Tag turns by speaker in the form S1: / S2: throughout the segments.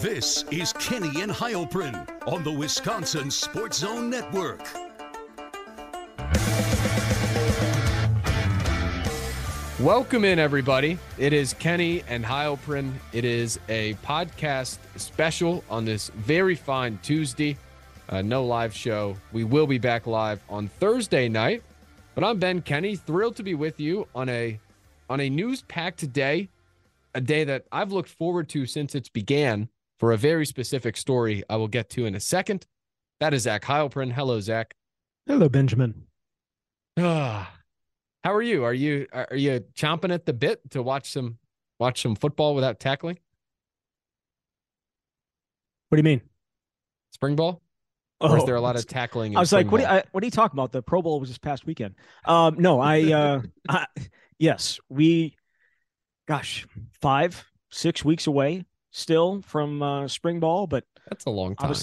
S1: This is Kenny and Heilprin on the Wisconsin Sports Zone Network.
S2: Welcome in, everybody. It is Kenny and Heilprin. It is a podcast special on this very fine Tuesday. Uh, no live show. We will be back live on Thursday night. But I'm Ben Kenny, thrilled to be with you on a on a news-packed day, a day that I've looked forward to since it began for a very specific story I will get to in a second. That is Zach Heilprin. Hello, Zach.
S3: Hello, Benjamin.
S2: Ah, how are you? Are you are you chomping at the bit to watch some watch some football without tackling?
S3: What do you mean?
S2: Spring ball? Or is there a lot of tackling? in
S3: Oh, I was like, what? Are you. I, what are you talking about? The Pro Bowl was this past weekend. Um, no, I, uh, I, yes, we, gosh, five, six weeks away still from uh, spring ball, but
S2: That's a long time.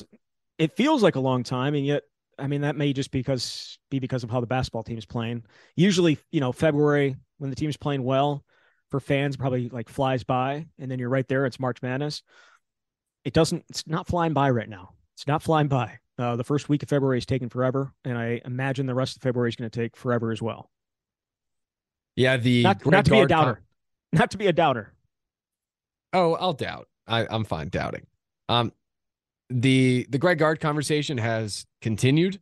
S3: it feels like a long time, and yet, I mean, that may just because be because of how the basketball team is playing. Usually, you know, February when the team's playing well for fans, probably like flies by, and then you're right there. It's March Madness. It doesn't. It's not flying by right now. It's not flying by. Uh, the first week of February is taking forever, and I imagine the rest of February is going to take forever as well.
S2: yeah, the
S3: Not, not to be a doubter. Not to be a doubter.
S2: oh, I'll doubt. I, I'm fine doubting. Um, the the Greg Gard conversation has continued,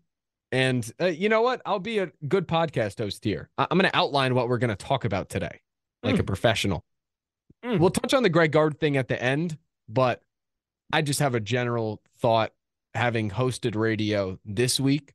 S2: and uh, you know what? I'll be a good podcast host here. I- I'm going to outline what we're going to talk about today, like a professional.
S3: Mm.
S2: We'll touch on the Greg Gard thing at the end, but I just have a general thought having hosted radio this week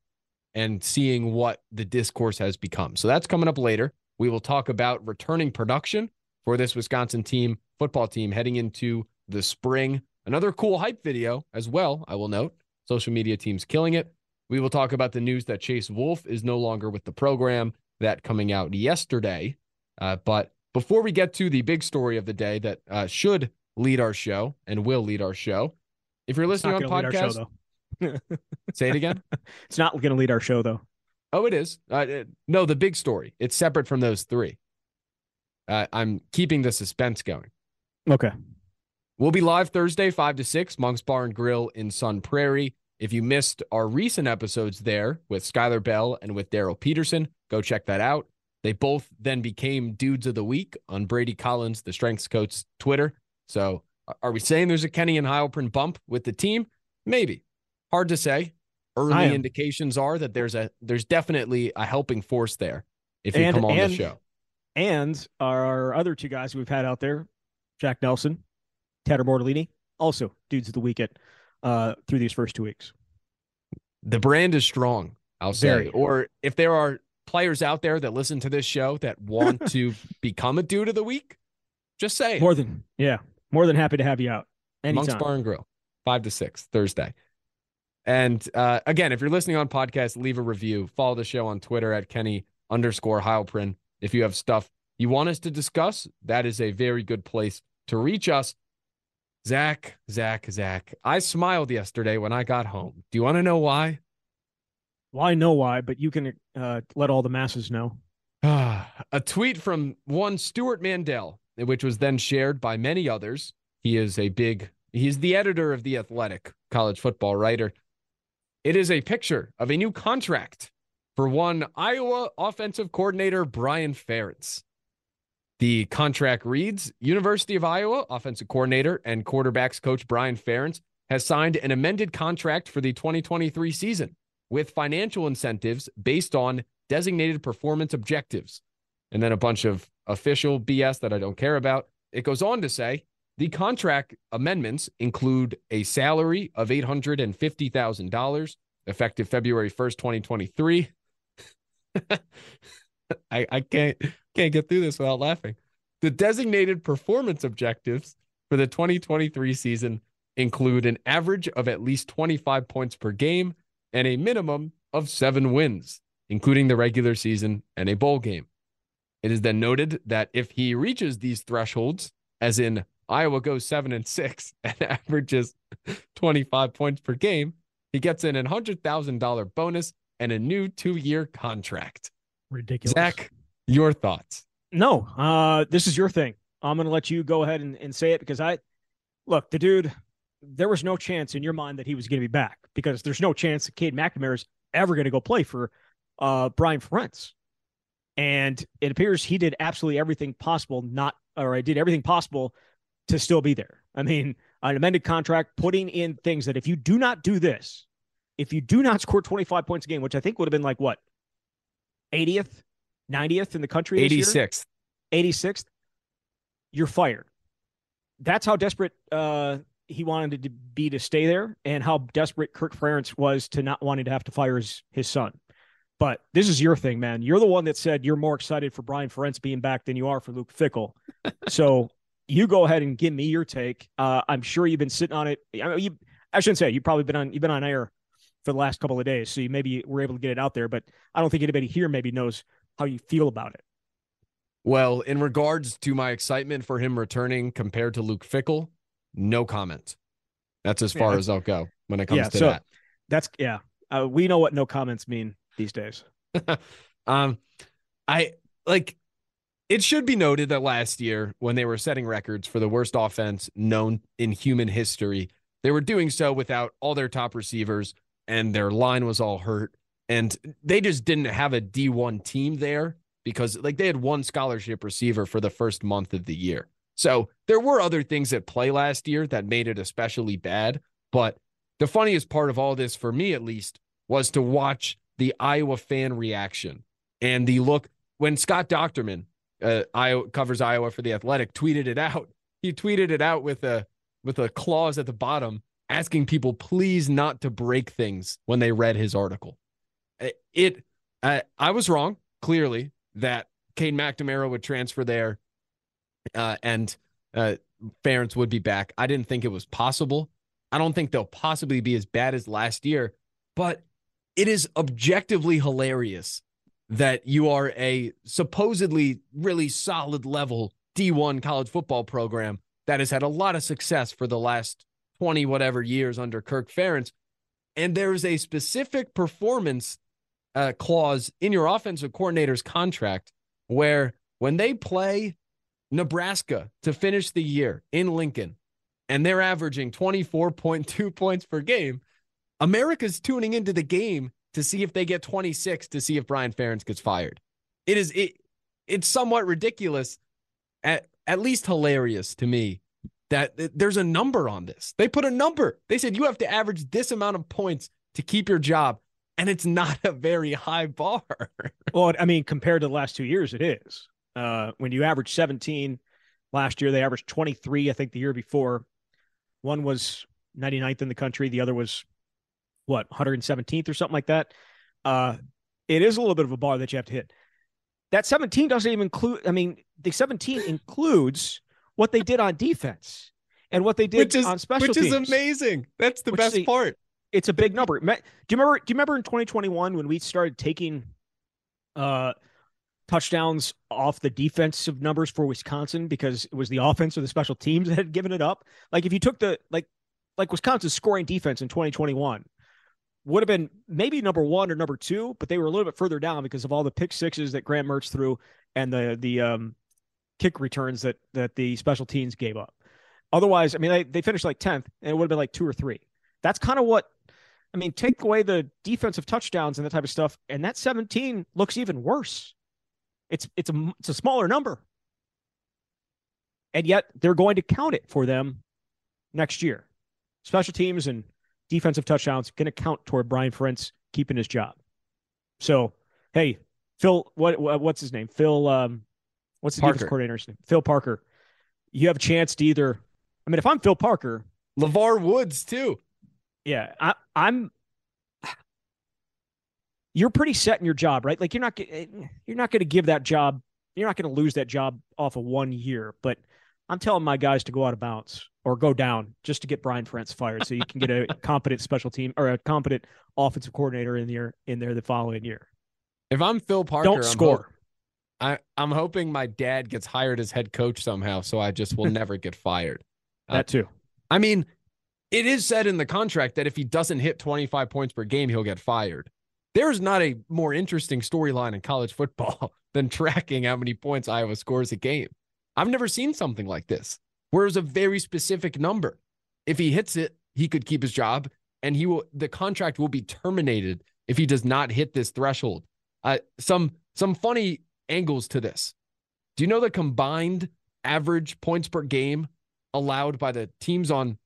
S2: and seeing what the discourse has become. So that's coming up later. We will talk about returning production for this Wisconsin team, football team, heading into the spring. Another cool hype video as well, I will note. Social media teams killing it. We will talk about the news that Chase Wolf is no longer with the program, that coming out yesterday. Uh, but before we get to the big story of the day that uh, should lead our show and will lead our show, if you're listening on
S3: going to lead our show,
S2: podcast, say it again.
S3: It's not going to lead our show, though.
S2: Oh, it is. Uh, uh, no, the big story. It's separate from those three. Uh, I'm keeping the suspense going.
S3: Okay.
S2: We'll be live Thursday, 5 to 6, Monk's Bar and Grill in Sun Prairie. If you missed our recent episodes there with Skyler Bell and with Darryl Peterson, go check that out. They both then became dudes of the week on Brady Collins, the strengths coach, Twitter. So are- we saying there's a Kenny and Heilprin bump with the team? Maybe. Hard to say. Early indications are that there's a there's definitely a helping force there if you
S3: And-
S2: come on
S3: and-
S2: the show.
S3: And our other two guys we've had out there, Jack Nelson, Tanor Bortolini, also dudes of the weekend uh, through these first two weeks.
S2: the brand is strong, I'll say. Or if there are players out there that listen to this show that want to become a dude of the week, just say.
S3: More than yeah, more than happy to have you out
S2: Monk's
S3: anytime.
S2: Bar and Grill, five to six Thursday. And uh, again, if you're listening on podcast, leave a review. Follow the show on Twitter at Kenny underscore Heilprin. If you have stuff you want us to discuss, that is a very good place to reach us. Zach, Zach, Zach. I smiled yesterday when I got home. Do you want to know why?
S3: Well, I know why, but you can uh, let all the masses know.
S2: a tweet from one Stewart Mandel, which was then shared by many others. He is a big, he's the editor of The Athletic, college football writer. It is a picture of a new contract for one Iowa offensive coordinator, Brian Ferentz. The contract reads University of Iowa offensive coordinator and quarterbacks coach Brian Ferentz has signed an amended contract for the 2023 season with financial incentives based on designated performance objectives. And then a bunch of official BS that I don't care about. It goes on to say the contract amendments include a salary of $850,000 effective February 1st, 2023. I, I can't can't get through this without laughing. The designated performance objectives for the 2023 season include an average of at least 25 points per game and a minimum of seven wins, including the regular season and a bowl game. It is then noted that if he reaches these thresholds, as in Iowa goes seven and six and averages 25 points per game, he gets an $100,000 bonus and a new two year contract.
S3: Ridiculous.
S2: Zach, your thoughts?
S3: No, uh, this is your thing. I'm going to let you go ahead and, and say it because I look, the dude, there was no chance in your mind that he was going to be back because there's no chance that Cade McNamara is ever going to go play for uh, Brian Ferentz. And it appears he did absolutely everything possible, not or I did everything possible to still be there. I mean, an amended contract, putting in things that if you do not do this, if you do not score 25 points a game, which I think would have been like what, 80th, 90th in the country,
S2: 86th,
S3: 86th, you're fired. That's how desperate uh, he wanted to be to stay there, and how desperate Kirk Ferentz was to not wanting to have to fire his his son. But this is your thing, man. You're the one that said you're more excited for Brian Ferentz being back than you are for Luke Fickell. so you go ahead and give me your take. Uh, I'm sure you've been sitting on it. I, mean, you, I shouldn't say you've probably been on you've been on air for the last couple of days, so you maybe were able to get it out there. But I don't think anybody here maybe knows how you feel about it.
S2: Well, in regards to my excitement for him returning compared to Luke Fickell, no comment. That's as far yeah, as I'll go when it comes yeah, to so that.
S3: That's yeah. Uh, we know what no comments mean these days.
S2: um, I like it should be noted that last year, when they were setting records for the worst offense known in human history, they were doing so without all their top receivers and their line was all hurt. And they just didn't have a D1 team there because, like, they had one scholarship receiver for the first month of the year. So there were other things at play last year that made it especially bad. But the funniest part of all this, for me at least, was to watch the Iowa fan reaction and the look when Scott Dochterman, uh, Iowa covers Iowa for the Athletic, tweeted it out. He tweeted it out with a with a clause at the bottom asking people please not to break things when they read his article. Uh, it, uh, I was wrong clearly that Cade McNamara would transfer there, uh, and uh, Ferentz would be back. I didn't think it was possible. I don't think they'll possibly be as bad as last year, but it is objectively hilarious that you are a supposedly really solid level D1 college football program that has had a lot of success for the last 20 whatever years under Kirk Ferentz. And there's a specific performance uh, clause in your offensive coordinator's contract where when they play Nebraska to finish the year in Lincoln and they're averaging 24.2 points per game, America's tuning into the game to see if they get 26 to see if Brian Ferentz gets fired. It is it it's somewhat ridiculous, at at least hilarious to me that there's a number on this. They put a number. They said you have to average this amount of points to keep your job, and it's not a very high bar.
S3: well, I mean, compared to the last two years, it is. Uh, when you average 17 last year, they averaged 23. I think the year before, one was 99th in the country, the other was what 117th or something like that. Uh, it is a little bit of a bar that you have to hit. That 17 doesn't even include. I mean, the 17 includes what they did on defense and what they did
S2: which is,
S3: on special
S2: which
S3: teams.
S2: is amazing. That's the best part.
S3: It's a big number. Do you remember? Do you remember in 2021 when we started taking uh, touchdowns off the defensive numbers for Wisconsin because it was the offense or the special teams that had given it up? Like if you took the like like Wisconsin's scoring defense in 2021 would have been maybe number one or number two, but they were a little bit further down because of all the pick sixes that Graham Mertz threw and the the um, kick returns that that the special teams gave up. Otherwise, I mean, they, they finished like 10th and it would have been like two or three. That's kind of what, I mean, take away the defensive touchdowns and that type of stuff. And that 17 looks even worse. It's, it's a, it's a smaller number. And yet they're going to count it for them next year. Special teams and defensive touchdowns going to count toward Brian Ferentz keeping his job. So, hey, Phil, what, what what's his name? Phil, um, what's the Parker. defense coordinator's name? Phil Parker. You have a chance to either. I mean, if I'm Phil Parker,
S2: LeVar Woods too.
S3: Yeah, I, I'm. You're pretty set in your job, right? Like you're not you're not going to give that job. You're not going to lose that job off of one year. But I'm telling my guys to go out of bounds or go down just to get Brian Ferentz fired, so you can get a competent special team or a competent offensive coordinator in there in there the following year.
S2: If I'm Phil Parker,
S3: don't score.
S2: I'm, I, I'm hoping my dad gets hired as head coach somehow, so I just will never get fired.
S3: Uh, that too.
S2: I mean, it is said in the contract that if he doesn't hit 25 points per game, he'll get fired. There's not a more interesting storyline in college football than tracking how many points Iowa scores a game. I've never seen something like this where it's a very specific number. if he hits it, he could keep his job and he will the contract will be terminated if he does not hit this threshold. Uh, some some funny angles to this. Do you know the combined average points per game allowed by the teams on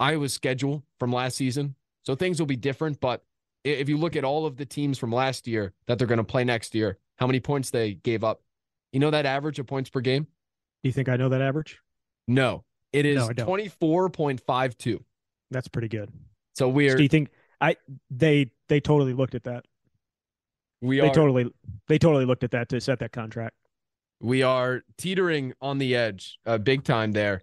S2: Iowa's schedule from last season? So things will be different, but if you look at all of the teams from last year that they're going to play next year, how many points they gave up, you know that average of points per game?
S3: Do you think I know that average?
S2: No, it is
S3: no,
S2: 24.52.
S3: That's pretty good.
S2: So
S3: So
S2: we're
S3: do you think I they they totally looked at that?
S2: we
S3: They
S2: are
S3: totally they totally looked at that to set that contract.
S2: we are teetering on the edge, uh, big time there.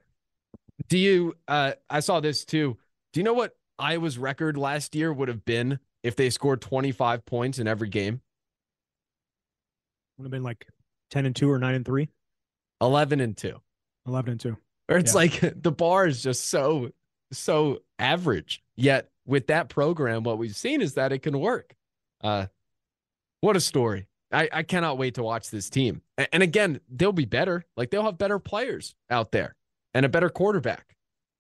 S2: Do you? Uh, I saw this too. Do you know what Iowa's record last year would have been if they scored 25 points in every game?
S3: Would have been like ten and two or nine and three.
S2: 11 and two.
S3: 11 and two.
S2: Or it's
S3: Yeah.
S2: like the bar is just so so average. Yet with that program, what we've seen is that it can work. Uh, what a story! I, I cannot wait to watch this team. And again, they'll be better. Like they'll have better players out there and a better quarterback,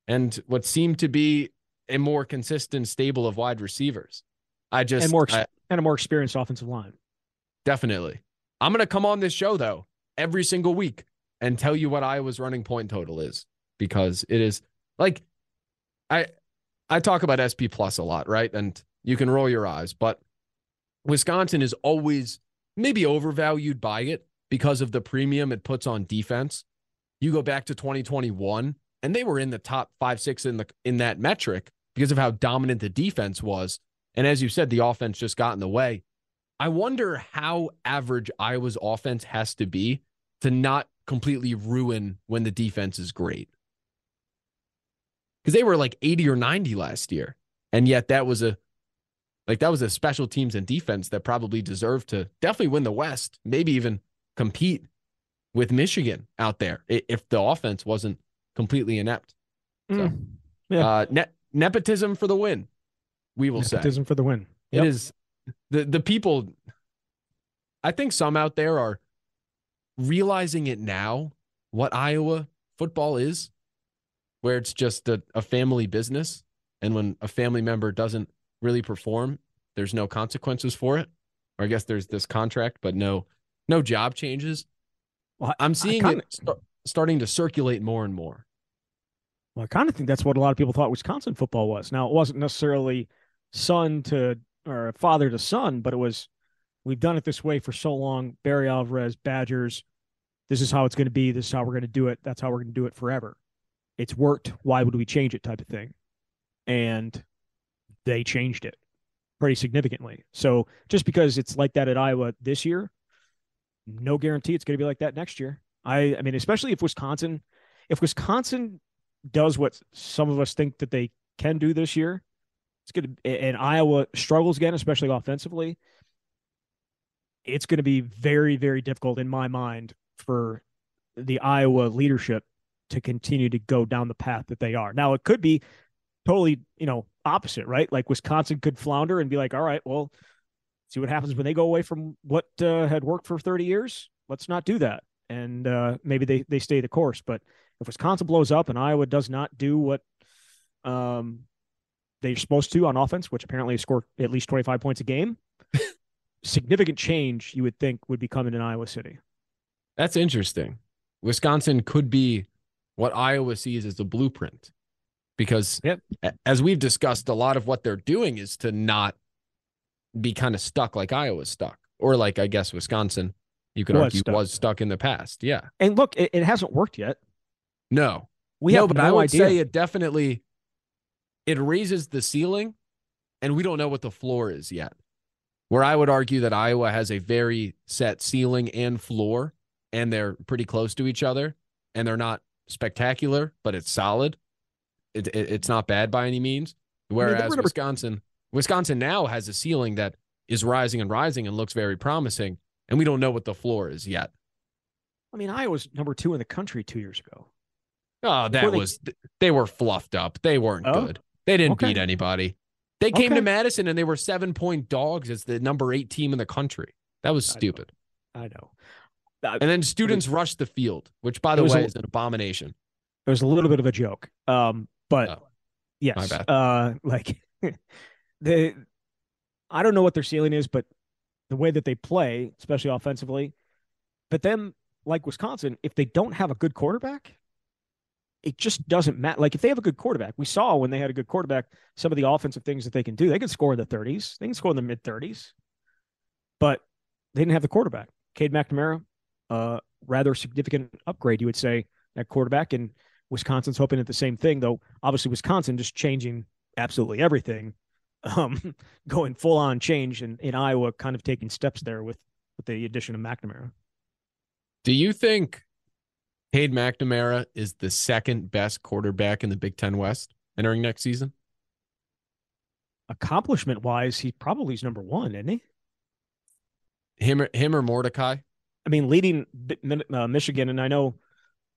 S2: and what seemed to be a more consistent stable of wide receivers. I just
S3: and more
S2: I-
S3: and a more experienced offensive line.
S2: Definitely. I'm going to come on this show though every single week and tell you what Iowa's running point total is because it is like I I talk about SP plus a lot, right? And you can roll your eyes, but Wisconsin is always maybe overvalued by it because of the premium it puts on defense. You go back to 2021 and they were in the top 5 6 in the in that metric because of how dominant the defense was. And as you said, the offense just got in the way. I wonder how average Iowa's offense has to be to not completely ruin when the defense is great. Because they were like 80 or 90 last year. And yet that was a like that was a special teams and defense that probably deserved to definitely win the West, maybe even compete with Michigan out there if the offense wasn't completely inept. So,
S3: Mm. Yeah.
S2: uh, ne- nepotism for the win, we will say.
S3: Nepotism for the win.
S2: It
S3: Yep.
S2: is the the people. I think some out there are realizing it now what Iowa football is, where it's just a, a family business, and when a family member doesn't really perform, there's no consequences for it. Or I guess there's this contract, but no no job changes.
S3: Well, I-
S2: I'm seeing
S3: kinda-
S2: it start, starting to circulate more and more.
S3: Well, I kind of think that's what a lot of people thought Wisconsin football was. Now, it wasn't necessarily son to or father to son, but it was we've done it this way for so long. Barry Alvarez, Badgers. This is how it's going to be. This is how we're going to do it. That's how we're going to do it forever. It's worked. Why would we change it? Type of thing. And they changed it pretty significantly. So just because it's like that at Iowa this year, no guarantee it's going to be like that next year. I, I mean, especially if Wisconsin, if Wisconsin does what some of us think that they can do this year, it's going to, and Iowa struggles again, especially offensively. It's going to be very, very difficult in my mind for the Iowa leadership to continue to go down the path that they are. Now, it could be totally, you know, opposite, right? Like Wisconsin could flounder and be like, all right, well, see what happens when they go away from what uh, had worked for 30 years. Let's not do that. And uh, maybe they, they stay the course. But if Wisconsin blows up and Iowa does not do what um, they're supposed to on offense, which apparently score at least 25 points a game, significant change you would think would be coming in Iowa City.
S2: That's interesting. Wisconsin could be what Iowa sees as the blueprint because,
S3: Yep.
S2: as we've discussed, a lot of what they're doing is to not be kind of stuck like Iowa's stuck, or like I guess Wisconsin, you could
S3: Was
S2: argue,
S3: stuck.
S2: was stuck in the past. Yeah.
S3: And look, it, it hasn't worked yet.
S2: No,
S3: We
S2: no,
S3: have
S2: but
S3: no
S2: I would
S3: idea.
S2: say it definitely it raises the ceiling, and we don't know what the floor is yet. Where I would argue that Iowa has a very set ceiling and floor, and they're pretty close to each other, and they're not spectacular, but it's solid. It, it it's not bad by any means. Whereas
S3: number-
S2: Wisconsin, Wisconsin now has a ceiling that is rising and rising and looks very promising, and we don't know what the floor is yet.
S3: I mean, Iowa's number two in the country two years ago.
S2: Oh, that
S3: they-
S2: was they were fluffed up. They weren't
S3: Oh,
S2: good. They didn't
S3: okay.
S2: beat anybody. They came
S3: Okay.
S2: to Madison and they were seven point dogs as the number eight team in the country. That was
S3: I know.
S2: stupid.
S3: I know.
S2: And then students rushed the field, which by the way
S3: a-
S2: is an abomination.
S3: It was a little bit of a joke. Um, but
S2: Oh.
S3: Yes. Uh, like the, I don't know what their ceiling is, but the way that they play, especially offensively, but then like Wisconsin, if they don't have a good quarterback, it just doesn't matter. Like if they have a good quarterback, we saw when they had a good quarterback, some of the offensive things that they can do. They can score in the 30s, they can score in the mid 30s, but they didn't have the quarterback. Cade McNamara, uh, rather significant upgrade, you would say, at quarterback. And Wisconsin's hoping at the same thing, though. Obviously, Wisconsin just changing absolutely everything, um, going full on change, and in Iowa, kind of taking steps there with with the addition of McNamara.
S2: Do you think Cade McNamara is the second best quarterback in the Big Ten West entering next season?
S3: Accomplishment wise, he probably is number one, isn't he?
S2: Him or him or Mordecai?
S3: I mean, leading uh, Michigan, and I know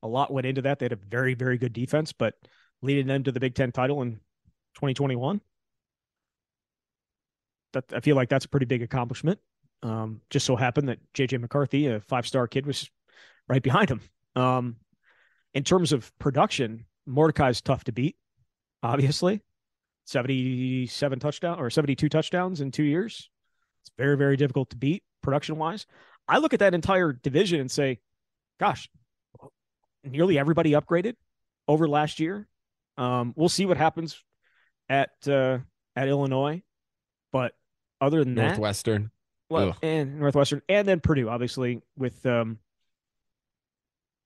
S3: a lot went into that. They had a very, very good defense, but leading them to the Big Ten title in 2021, that I feel like that's a pretty big accomplishment. Um, just so happened that JJ McCarthy, a five-star kid, was right behind him. Um, in terms of production, Mordecai's tough to beat. Obviously, 77 touchdown or 72 touchdowns in two years. It's very, very difficult to beat production wise. I look at that entire division and say, gosh, nearly everybody upgraded over last year. Um, we'll see what happens at uh, at Illinois, but other than
S2: Northwestern,
S3: that, well, and Northwestern, and then Purdue, obviously with um,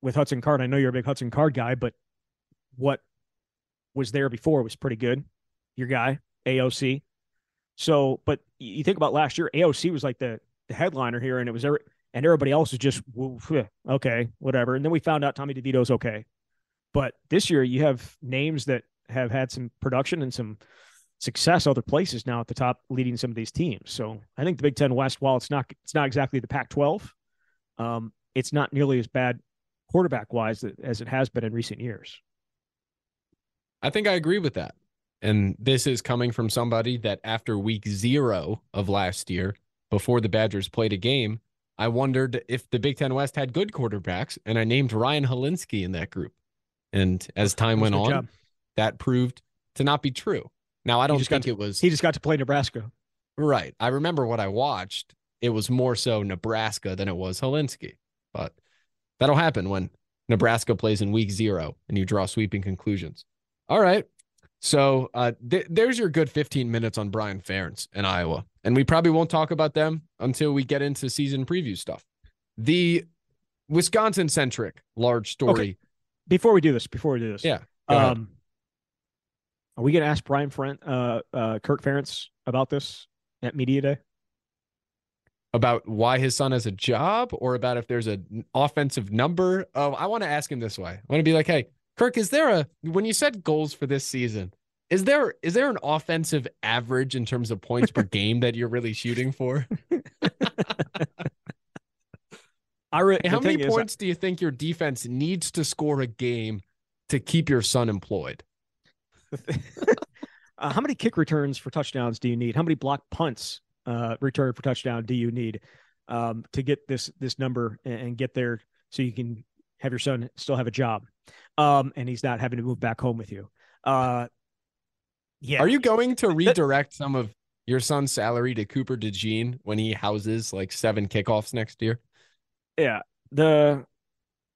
S3: with Hudson Card. I know you're a big Hudson Card guy, but what was there before was pretty good. Your guy AOC. So, but you think about last year, AOC was like the the headliner here, and it was every, and everybody else was just okay, whatever. And then we found out Tommy DeVito's okay. But this year, you have names that have had some production and some success other places now at the top, leading some of these teams. So I think the Big Ten West, while it's not it's not exactly the Pac-12, um, it's not nearly as bad quarterback wise as it has been in recent years.
S2: I think I agree with that. And this is coming from somebody that after week zero of last year, before the Badgers played a game, I wondered if the Big Ten West had good quarterbacks, and I named Ryan Hilinski in that group. And as time went on, job. that proved to not be true. Now I don't think
S3: to,
S2: it was.
S3: He just got to play Nebraska.
S2: Right. I remember what I watched. It was more so Nebraska than it was Hilinski, but that'll happen when Nebraska plays in week zero and you draw sweeping conclusions. All right. So uh, th- there's your good 15 minutes on Brian Ferentz in Iowa. And we probably won't talk about them until we get into season preview stuff. The Wisconsin centric large story. Okay.
S3: Before we do this, before we do this,
S2: yeah.
S3: Um, are we going to ask Brian Ferentz, uh, uh, Kirk Ferentz about this at media day?
S2: About why his son has a job, or about if there's an offensive number? Oh, I want to ask him this way. I want to be like, hey, Kirk, is there a when you set goals for this season? Is there is there an offensive average in terms of points per game that you're really shooting for?
S3: I re-
S2: How many points do you think your defense needs to score a game to keep your son employed?
S3: uh, how many kick returns for touchdowns do you need? How many block punts uh, returned for touchdown do you need um, to get this this number and, and get there so you can have your son still have a job, um, and he's not having to move back home with you. Uh, yeah.
S2: Are you going to redirect some of your son's salary to Cooper DeJean when he houses like seven kickoffs next year?
S3: Yeah. The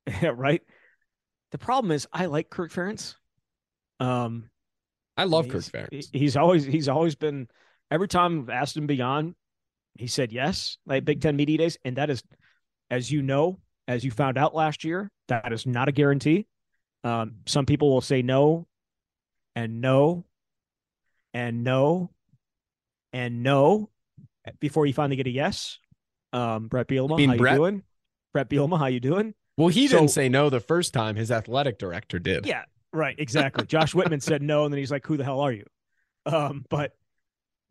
S3: yeah, right. The problem is I like Kirk Ferentz. Um
S2: I love Kirk Ferentz.
S3: He's always he's always been every time I've asked him beyond, he said yes, like Big Ten Media Days. And that is, as you know, as you found out last year, that is not a guarantee. Um, some people will say no and no and no and no before you finally get a yes. Um, Bret Bielema, how Bret? you doing? Bret Bielema, how you doing?
S2: Well, he so, didn't say no the first time. His athletic director did.
S3: Yeah, right, exactly. Josh Whitman said no, and then he's like, "Who the hell are you?" Um, but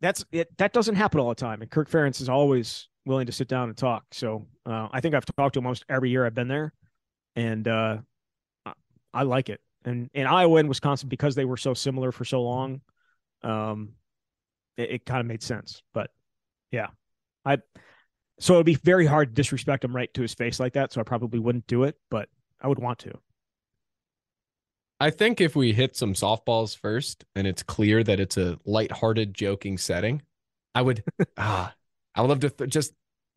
S3: that's it. That doesn't happen all the time, and Kirk Ferentz is always willing to sit down and talk. So uh, I think I've talked to him almost every year I've been there, and uh, I like it. And in Iowa and Wisconsin, because they were so similar for so long, um, it, it kind of made sense. But yeah, I so it'd be very hard to disrespect him right to his face like that. So I probably wouldn't do it, but I would want to.
S2: I think if we hit some softballs first and it's clear that it's a lighthearted joking setting, I would ah I would love to th- just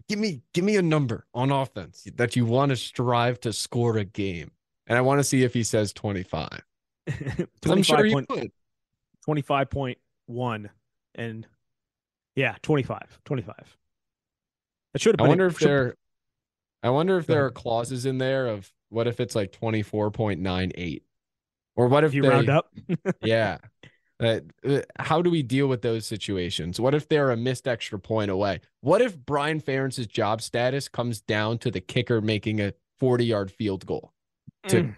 S2: give me give me a number on offense that you want to strive to score a game. And I want to see if he says 25. I'm sure he would.
S3: 25.1 and yeah, 25. 25. It should have
S2: I wonder if there I wonder if there are clauses in there of what if it's like 24.98 or what if
S3: you
S2: they,
S3: round up?
S2: yeah. Uh, how do we deal with those situations? What if they're a missed extra point away? What if Brian Ferentz's job status comes down to the kicker making a 40 yard field goal? To, mm.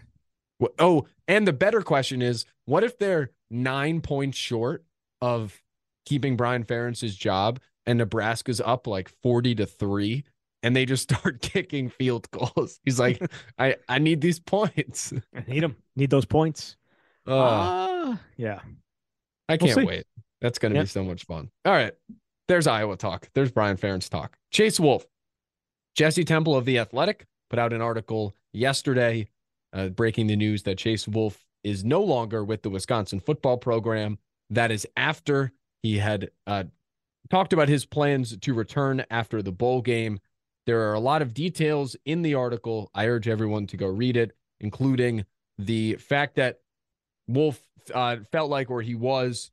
S2: Oh, and the better question is what if they're nine points short of keeping Brian Ferentz's job and Nebraska's up like 40 to three and they just start kicking field goals? He's like, I, I need these points.
S3: I need them. Need those points.
S2: Uh, uh
S3: yeah.
S2: I can't we'll wait. That's going to yep. be so much fun. All right. There's Iowa talk. There's Brian Ferentz talk. Chase Wolf, Jesse Temple of The Athletic put out an article yesterday uh, breaking the news that Chase Wolf is no longer with the Wisconsin football program. That is after he had uh, talked about his plans to return after the bowl game. There are a lot of details in the article. I urge everyone to go read it, including the fact that Wolf uh, felt like, or he was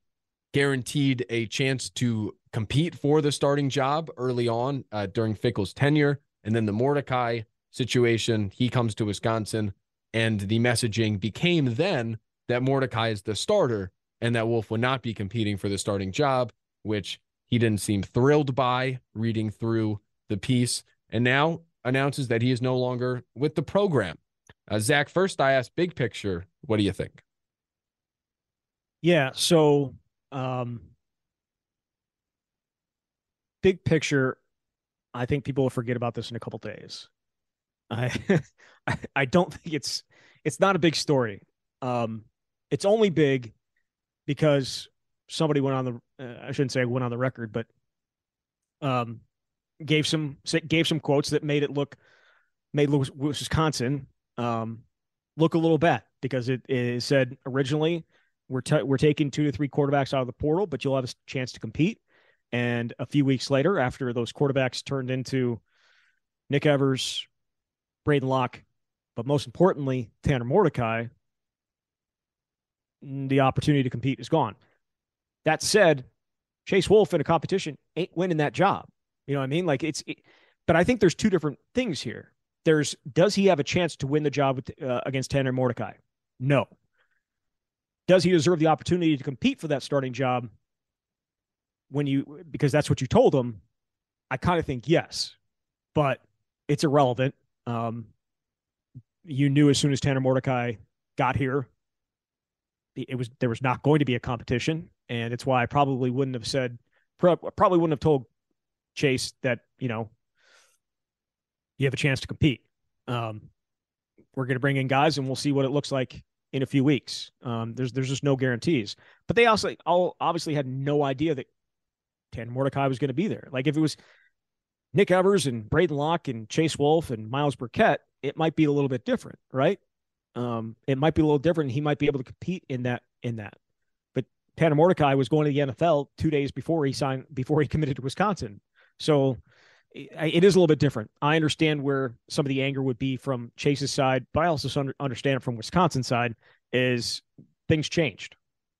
S2: guaranteed a chance to compete for the starting job early on uh, during Fickell's tenure. And then the Mordecai situation, he comes to Wisconsin, and the messaging became then that Mordecai is the starter and that Wolf would not be competing for the starting job, which he didn't seem thrilled by reading through the piece. And now announces that he is no longer with the program. Uh, Zach, first I asked big picture, what do you think?
S3: Yeah. So, um, big picture, I think people will forget about this in a couple days. I, I don't think it's it's not a big story. Um, it's only big because somebody went on the uh, I shouldn't say went on the record, but um, gave some gave some quotes that made it look made Wisconsin um, look a little bad because it, it said originally we're t- we're taking two to three quarterbacks out of the portal, but you'll have a chance to compete. And a few weeks later, after those quarterbacks turned into Nick Evers, Braden Locke, but most importantly, Tanner Mordecai, the opportunity to compete is gone. That said, Chase Wolf in a competition ain't winning that job. You know what I mean? Like it's, it, but I think there's two different things here. There's does he have a chance to win the job with, uh, against Tanner Mordecai? No. Does he deserve the opportunity to compete for that starting job when you because that's what you told him? I kind of think yes, but it's irrelevant. Um, you knew as soon as Tanner Mordecai got here, it was there was not going to be a competition, and it's why I probably wouldn't have said probably wouldn't have told Chase that you know you have a chance to compete. Um, we're going to bring in guys, and we'll see what it looks like in a few weeks. Um, there's there's just no guarantees. But they also all obviously had no idea that Tanner Mordecai was going to be there. Like if it was Nick Evers and Braden Locke and Chase Wolf and Myles Burkett, it might be a little bit different, right? Um, it might be a little different. He might be able to compete in that in that. But Tanner Mordecai was going to the NFL two days before he signed before he committed to Wisconsin. So it is a little bit different. I understand where some of the anger would be from Chase's side, but I also understand it from Wisconsin side is things changed.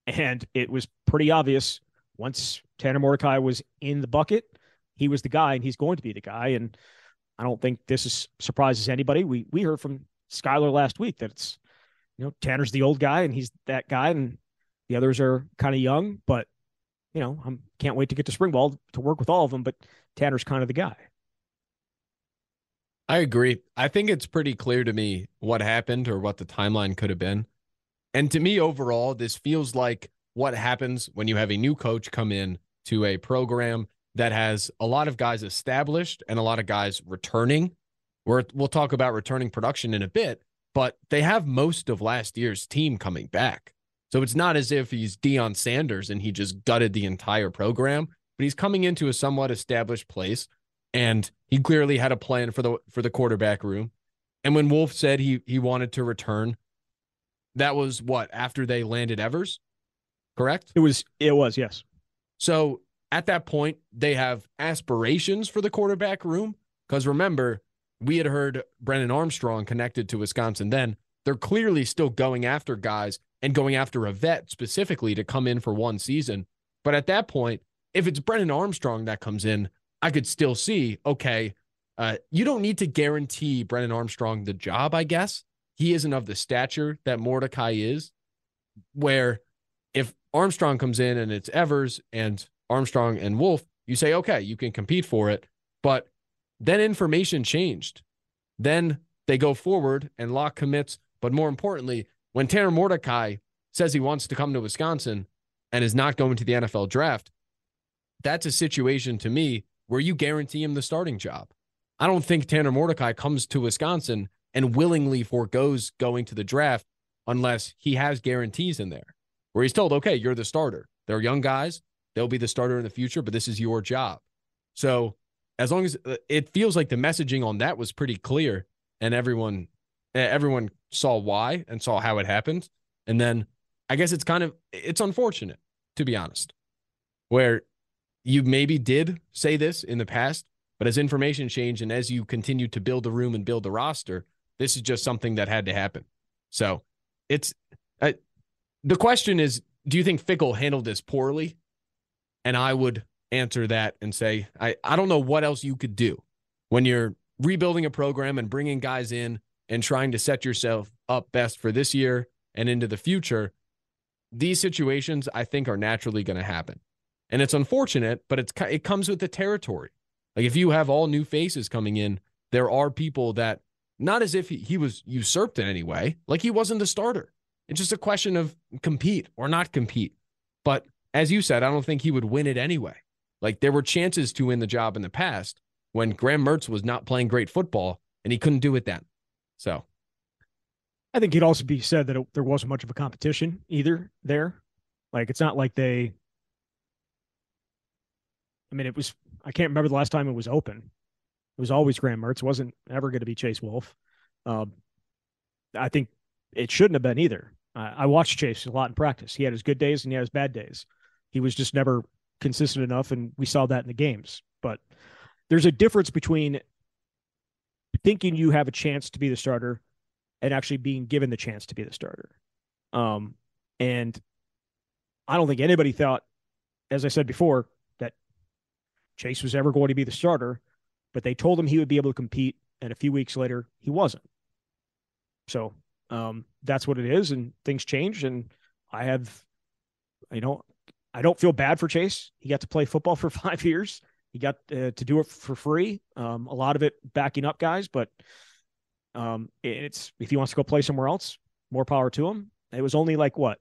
S3: And it was pretty obvious once Tanner Mordecai was in the bucket, he was the guy and he's going to be the guy. And I don't think this is surprises anybody. We we heard from Skyler last week that it's you know, Tanner's the old guy and he's that guy and the others are kind of young, but you know, I can't wait to get to spring ball to work with all of them, but Tanner's kind of the guy.
S2: I agree. I think it's pretty clear to me what happened or what the timeline could have been. And to me, overall, this feels like what happens when you have a new coach come in to a program that has a lot of guys established and a lot of guys returning. We're, we'll talk about returning production in a bit, but they have most of last year's team coming back. So it's not as if he's Deion Sanders and he just gutted the entire program, but he's coming into a somewhat established place and he clearly had a plan for the for the quarterback room. And when Wolf said he he wanted to return, That was what after they landed Evers, correct?
S3: It was. It was. Yes.
S2: So at that point, they have aspirations for the quarterback room. Because remember, we had heard Brennan Armstrong connected to Wisconsin then. They're clearly still going after guys and going after a vet specifically to come in for one season. But at that point, if it's Brennan Armstrong that comes in, I could still see, okay, uh, you don't need to guarantee Brennan Armstrong the job, I guess. He isn't of the stature that Mordecai is, where if Armstrong comes in and it's Evers and Armstrong and Wolf, you say, okay, you can compete for it. But then information changed. Then they go forward and Locke commits. But more importantly, when Tanner Mordecai says he wants to come to Wisconsin and is not going to the NFL draft, that's a situation to me where you guarantee him the starting job. I don't think Tanner Mordecai comes to Wisconsin and willingly foregoes going to the draft unless he has guarantees in there where he's told, okay, you're the starter. They're young guys. They'll be the starter in the future, but this is your job. So as long as uh, it feels like the messaging on that was pretty clear and everyone everyone saw why and saw how it happened. And then I guess it's kind of it's unfortunate, to be honest, where you maybe did say this in the past, but as information changed and as you continue to build the room and build the roster, this is just something that had to happen. So it's the question is, do you think Fickell handled this poorly? And I would answer that and say, I, I don't know what else you could do when you're rebuilding a program and bringing guys in and trying to set yourself up best for this year and into the future. These situations, I think, are naturally going to happen. And it's unfortunate, but it's it comes with the territory. Like if you have all new faces coming in, there are people that not as if he, he was usurped in any way, like he wasn't the starter. It's just a question of compete or not compete. But as you said, I don't think he would win it anyway. Like there were chances to win the job in the past when Graham Mertz was not playing great football and he couldn't do it then. So
S3: I think it'd also be said that it, there wasn't much of a competition either there. Like it's not like they I mean, it was I can't remember the last time it was open. It was always Graham Mertz. Wasn't ever going to be Chase Wolf. Um, I think it shouldn't have been either. Uh, I watched Chase a lot in practice. He had his good days and he had his bad days. He was just never consistent enough, and we saw that in the games. But there's a difference between thinking you have a chance to be the starter and actually being given the chance to be the starter. Um, and I don't think anybody thought, as I said before, Chase was ever going to be the starter, but they told him he would be able to compete. And a few weeks later, he wasn't. So um, that's what it is. And things change. And I have, you know, I don't feel bad for Chase. He got to play football for five years. He got uh, to do it for free. Um, a lot of it backing up guys, but um, it's if he wants to go play somewhere else, more power to him. It was only like what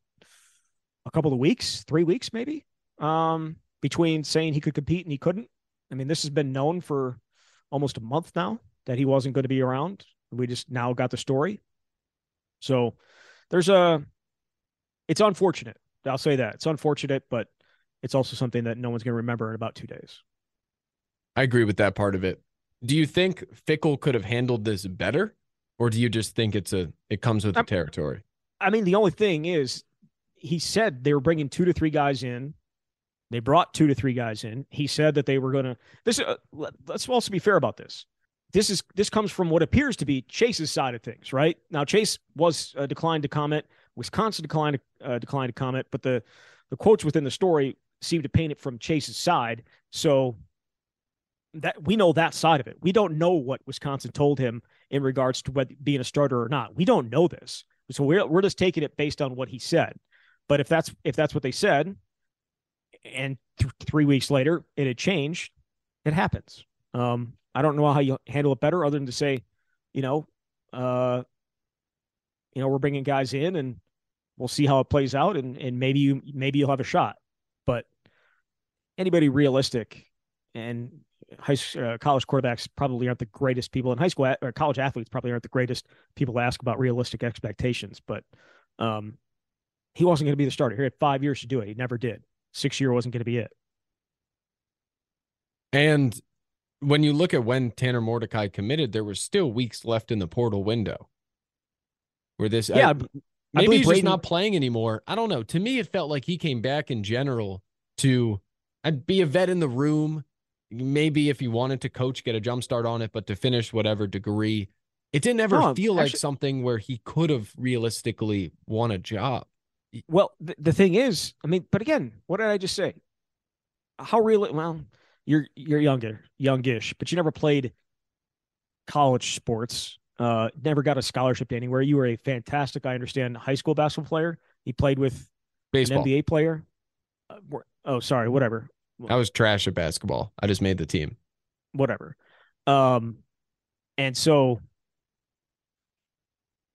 S3: a couple of weeks, three weeks maybe, um, between saying he could compete and he couldn't. I mean, this has been known for almost a month now that he wasn't going to be around. We just now got the story. So there's a, it's unfortunate. I'll say that it's unfortunate, but it's also something that no one's going to remember in about two days.
S2: I agree with that part of it. Do you think Fickell could have handled this better, or do you just think it's a it comes with the territory?
S3: I mean, the only thing is, he said they were bringing two to three guys in. They brought two to three guys in. He said that they were going to. This uh, let's also be fair about this. This is this comes from what appears to be Chase's side of things, right? Now Chase was uh, declined to comment. Wisconsin declined uh, declined to comment, but the the quotes within the story seem to paint it from Chase's side. So that we know that side of it. We don't know what Wisconsin told him in regards to whether being a starter or not. We don't know this. So we're we're just taking it based on what he said. But if that's if that's what they said, and th- three weeks later it had changed, it happens. Um, I don't know how you handle it better, other than to say, you know, uh, you know, we're bringing guys in and we'll see how it plays out, and and maybe you maybe you'll have a shot. But anybody realistic and high uh, college quarterbacks probably aren't the greatest people, in high school or college athletes probably aren't the greatest people to ask about realistic expectations. But um, he wasn't going to be the starter. He had five years to do it. He never did. Six year wasn't going to be it.
S2: And when you look at when Tanner Mordecai committed, there were still weeks left in the portal window. Where this,
S3: yeah, I,
S2: maybe he's Braden, just not playing anymore. I don't know. To me, it felt like he came back in general to I'd be a vet in the room. Maybe if he wanted to coach, get a jump start on it, but to finish whatever degree, it didn't ever no, feel actually, like something where he could have realistically won a job.
S3: Well, the, the thing is, I mean, but again, what did I just say? How real? Well, you're you're younger, youngish, but you never played college sports. Uh, never got a scholarship to anywhere. You were a fantastic, I understand, high school basketball player. He played with
S2: Baseball.
S3: an NBA player. Uh, oh, sorry, whatever.
S2: I was trash at basketball. I just made the team.
S3: Whatever. Um, and so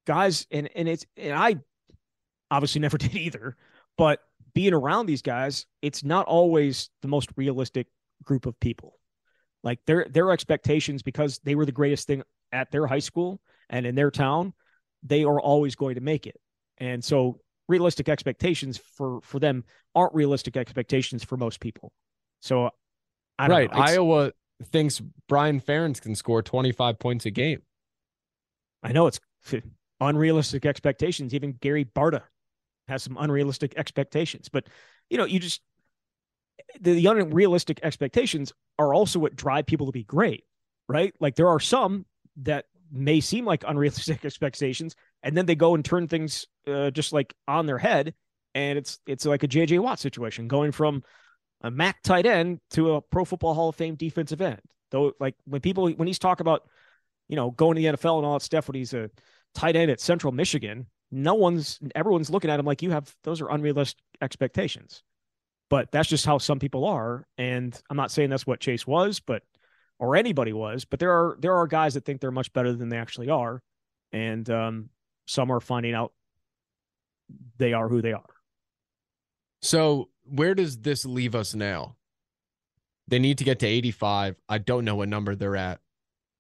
S3: guys, and and it's and I obviously never did either, but being around these guys, it's not always the most realistic group of people. Like their their expectations because they were the greatest thing at their high school and in their town, they are always going to make it. And so realistic expectations for for them aren't realistic expectations for most people. So
S2: right, Iowa thinks Brian Ferentz can score 25 points a game.
S3: I know it's unrealistic expectations. Even Gary Barta has some unrealistic expectations, but you know, you just the, the unrealistic expectations are also what drive people to be great, right? Like there are some that may seem like unrealistic expectations, and then they go and turn things uh, just like on their head, and it's it's like a JJ Watt situation, going from a MAC tight end to a Pro Football Hall of Fame defensive end. Though, like when people when he's talking about, you know, going to the NFL and all that stuff, when he's a tight end at Central Michigan, no one's everyone's looking at him like you have those are unrealistic expectations but that's just how some people are. And I'm not saying that's what Chase was, but or anybody was, but there are there are guys that think they're much better than they actually are, and um, some are finding out they are who they are.
S2: So where does this leave us now? They need to get to 85. I don't know what number they're at.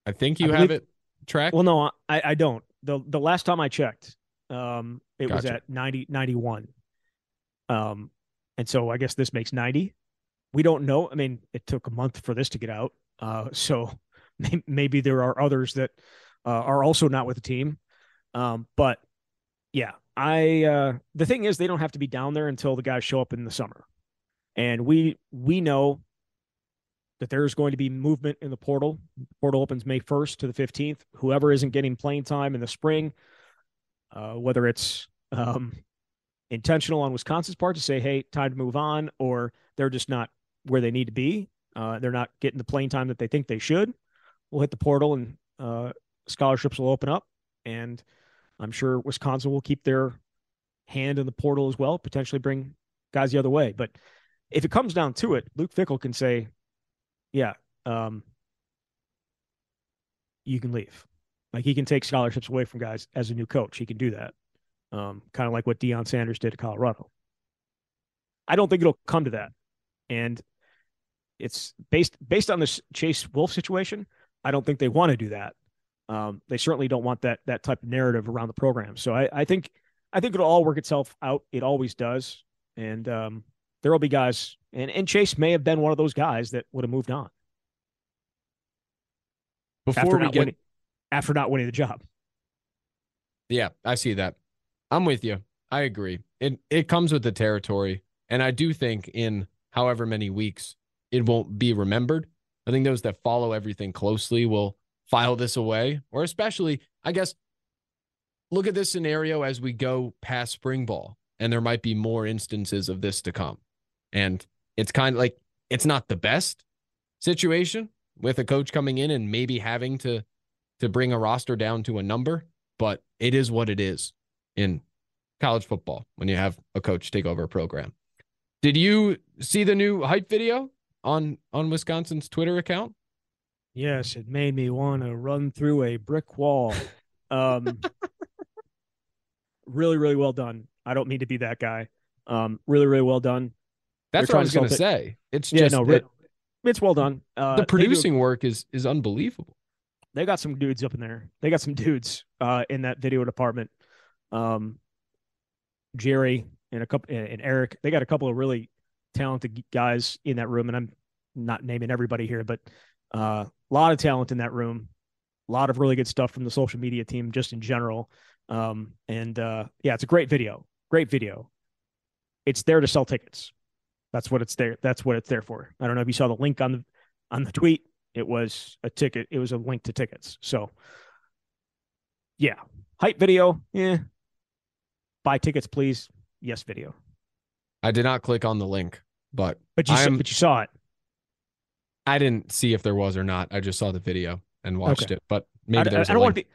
S2: I think you I have it tracked.
S3: Well, no, I, I don't. The the last time I checked, um, it gotcha. was at 90, 91. Um, and so I guess this makes 90. We don't know. I mean, it took a month for this to get out. Uh, so maybe there are others that uh, are also not with the team. Um, but yeah, I uh, the thing is they don't have to be down there until the guys show up in the summer. And we we know that there's going to be movement in the portal. The portal opens May 1st to the 15th. Whoever isn't getting playing time in the spring, uh, whether it's um, intentional on Wisconsin's part to say, hey, time to move on, or they're just not where they need to be. Uh, they're not getting the playing time that they think they should. We'll hit the portal and uh, scholarships will open up. And I'm sure Wisconsin will keep their hand in the portal as well, potentially bring guys the other way. But if it comes down to it, Luke Fickell can say, yeah, um, you can leave. Like he can take scholarships away from guys as a new coach. He can do that um, kind of like what Deion Sanders did at Colorado. I don't think it'll come to that, and it's based based on this Chase Wolf situation. I don't think they want to do that. Um, they certainly don't want that that type of narrative around the program. So I, I think I think it'll all work itself out. It always does, and um, there will be guys, and and Chase may have been one of those guys that would have moved on
S2: before we get
S3: winning, after not winning the job.
S2: Yeah, I see that. I'm with you. I agree. It it comes with the territory, and I do think in however many weeks it won't be remembered. I think those that follow everything closely will file this away, or especially, I guess, look at this scenario as we go past spring ball, and there might be more instances of this to come. And it's kind of like it's not the best situation with a coach coming in and maybe having to to bring a roster down to a number, but it is what it is in college football when you have a coach take over a program. Did you see the new hype video on on Wisconsin's Twitter account?
S3: Yes, it made me want to run through a brick wall. Um, really, really well done. I don't mean to be that guy. Um, really, really well done.
S2: That's what I was going to say. It's yeah, just no, it,
S3: it's well done. Uh,
S2: the producing work is is unbelievable.
S3: They got some dudes up in there. They got some dudes uh, in that video department um, Jerry and a couple and Eric. They got a couple of really talented guys in that room, and I'm not naming everybody here, but uh, a lot of talent in that room. A lot of really good stuff from the social media team, just in general. Um, and uh, yeah, it's a great video. Great video. It's there to sell tickets. That's what it's there. That's what it's there for. I don't know if you saw the link on the on the tweet. It was a ticket. It was a link to tickets. So yeah, hype video. Yeah, buy tickets, please. Yes, video.
S2: I did not click on the link, but
S3: But you saw, but you saw it.
S2: I didn't see if there was or not. I just saw the video and watched
S3: Okay.
S2: it. But
S3: I,
S2: maybe
S3: I-
S2: there's.
S3: I don't want to be.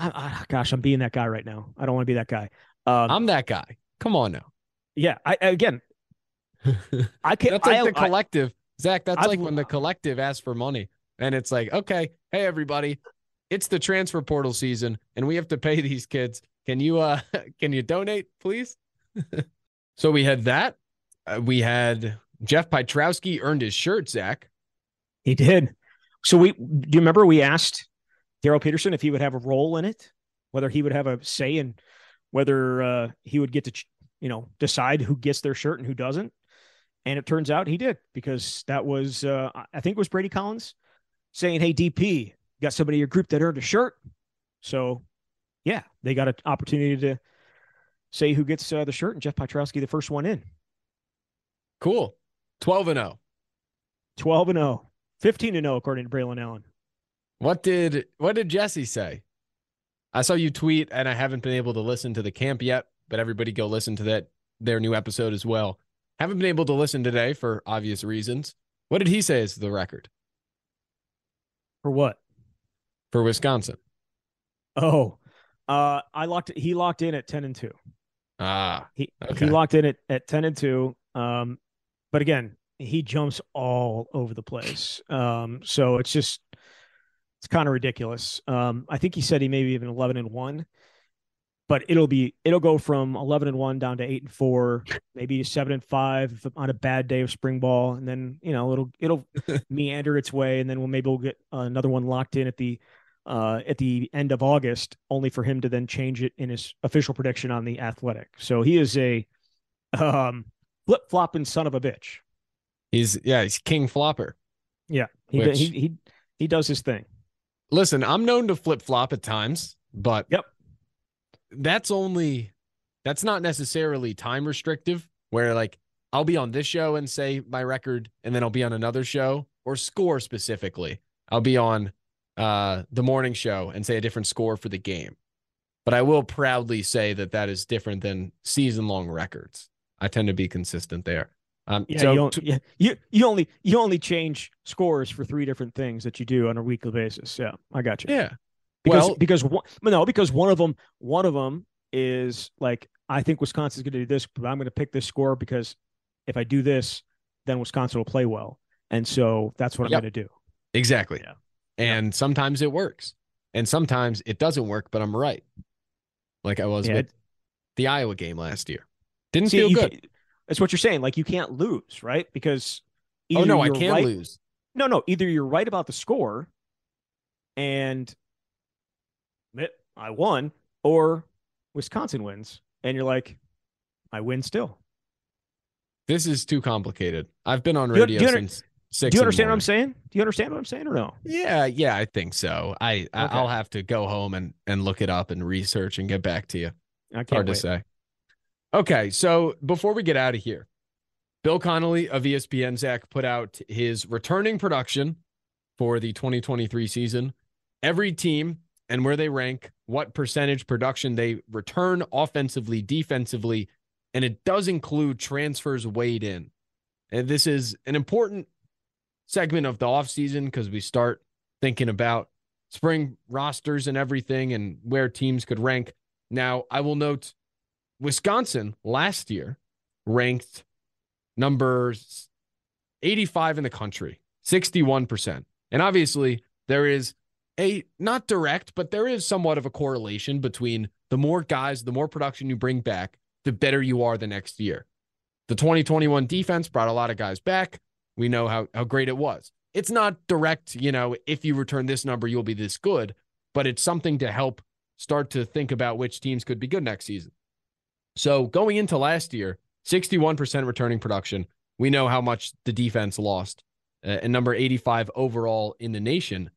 S3: I, I, gosh, I'm being that guy right now. I don't want to be that guy. Um,
S2: I'm that guy. Come on now.
S3: yeah. I again, I can't.
S2: That's like
S3: I,
S2: the collective. Zach, that's
S3: I've-
S2: like when the collective asks for money and it's like, okay, hey everybody, it's the transfer portal season and we have to pay these kids. Can you uh can you donate, please? so we had that. Uh, we had Jeff Pietrowski earned his shirt, Zach.
S3: He did. So we do you remember we asked Darryl Peterson if he would have a role in it, whether he would have a say in whether uh, he would get to you know decide who gets their shirt and who doesn't. And it turns out he did because that was uh, I- think it was Brady Collins saying, "Hey DP, got somebody in your group that earned a shirt." So yeah, they got an opportunity to say who gets uh, the shirt, and Jeff Pietrowski the first one in.
S2: Cool. 12 and oh. 0.
S3: 12 and 0. 15 and 0 according to Braylon Allen.
S2: What did what did Jesse say? I saw you tweet, and I haven't been able to listen to the camp yet, but everybody go listen to that their new episode as well. Haven't been able to listen today for obvious reasons. What did he say is the record
S3: For what?
S2: for Wisconsin?
S3: Oh, uh, I locked. He locked in at ten and two.
S2: Ah,
S3: He
S2: Okay.
S3: he locked in at, at ten and two. Um, but again, he jumps all over the place. Um, so it's just it's kind of ridiculous. Um, I think he said he maybe even eleven and one, but it'll be it'll go from eleven and one down to eight and four, maybe seven and five on a bad day of spring ball, and then you know it'll it'll meander its way, and then we'll maybe we'll get another one locked in at the uh, at the end of August, only for him to then change it in his official prediction on the Athletic. So he is a um, flip flopping son of a bitch.
S2: he's yeah, he's king flopper.
S3: Yeah, he
S2: Which-
S3: he he he does his thing.
S2: Listen, I'm known to flip flop at times, but
S3: Yep.
S2: That's only that's not necessarily time restrictive. Where like I'll be on this show and say my record, and then I'll be on another show or score specifically. I'll be on uh the morning show and say a different score for the game. But I will proudly say that that is different than season long records. I tend to be consistent there. Um,
S3: Yeah,
S2: so
S3: you, yeah, you you only you only change scores for three different things that you do on a weekly basis. Yeah, I got you.
S2: yeah,
S3: because
S2: well-
S3: because one, no because one of them one of them is like I think Wisconsin's going to do this, but I'm going to pick this score because if I do this, then Wisconsin will play well, and so that's what I'm
S2: Yep.
S3: going to do.
S2: Exactly.
S3: Yeah.
S2: And sometimes it works. And sometimes it doesn't work, but I'm right. Like I was
S3: Yeah,
S2: with the Iowa game last year. Didn't
S3: See,
S2: feel good.
S3: that's what you're saying. Like you can't lose, right? Because
S2: Oh no, I can
S3: right-
S2: lose.
S3: No, no. Either you're right about the score, and I won, or Wisconsin wins, and you're like, I win still.
S2: This is too complicated. I've been on
S3: Do you-
S2: radio
S3: do you
S2: since six.
S3: Do you understand what I'm saying? Do you understand what I'm saying, or no?
S2: Yeah, yeah, I think so. I, I
S3: Okay.
S2: I'll have to go home and and look it up and research and get back to you.
S3: I can't
S2: Hard to say. Okay, so before we get out of here, Bill Connelly of ESPN Zach put out his returning production for the 2023 season. Every team and where they rank, what percentage production they return offensively, defensively, and it does include transfers weighed in. And this is an important segment of the offseason because we start thinking about spring rosters and everything and where teams could rank. Now, I will note Wisconsin last year ranked number 85 in the country, 61%. And obviously, there is a not direct, but there is somewhat of a correlation between the more guys, the more production you bring back, the better you are the next year. The 2021 defense brought a lot of guys back. We know how, how great it was. It's not direct, you know, if you return this number, you'll be this good, but it's something to help start to think about which teams could be good next season. So going into last year, 61% returning production. We know how much the defense lost uh, and number 85 overall in the nation.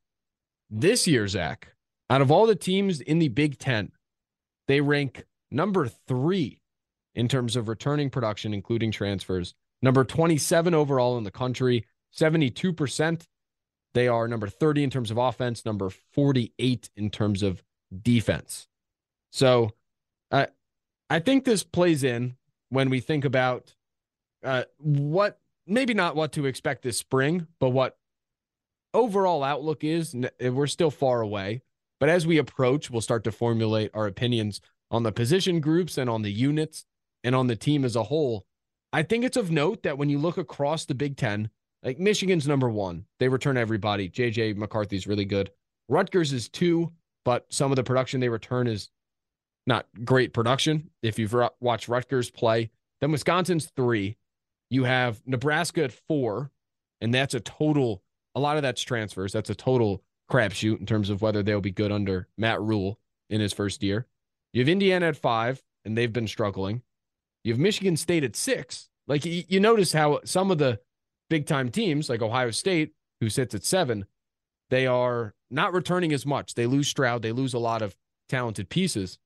S2: This year, Zach, out of all the teams in the Big Ten, They rank number three in terms of returning production, including transfers, number 27 overall in the country, 72%. They are number 30 in terms of offense, number 48 in terms of defense. So uh, I think this plays in when we think about uh, what maybe not what to expect this spring, but what overall outlook is. Eh, we're still far away, but as we approach, we'll start to formulate our opinions on the position groups and on the units and on the team as a whole. I think it's of note that when you look across the Big Ten, like Michigan's number one, they return everybody. JJ McCarthy's really good. Rutgers is two, but some of the production they return is not great production. If you've watched Rutgers play, then Wisconsin's three. You have Nebraska at four, and that's a total. A lot of that's transfers. That's a total crapshoot in terms of whether they'll be good under Matt Rhule in his first year. You have Indiana at five, and they've been struggling. You have Michigan State at six. Like you, you notice how some of the big time teams, like Ohio State, who sits at seven, they are not returning as much. They lose Stroud, they lose a lot of talented pieces.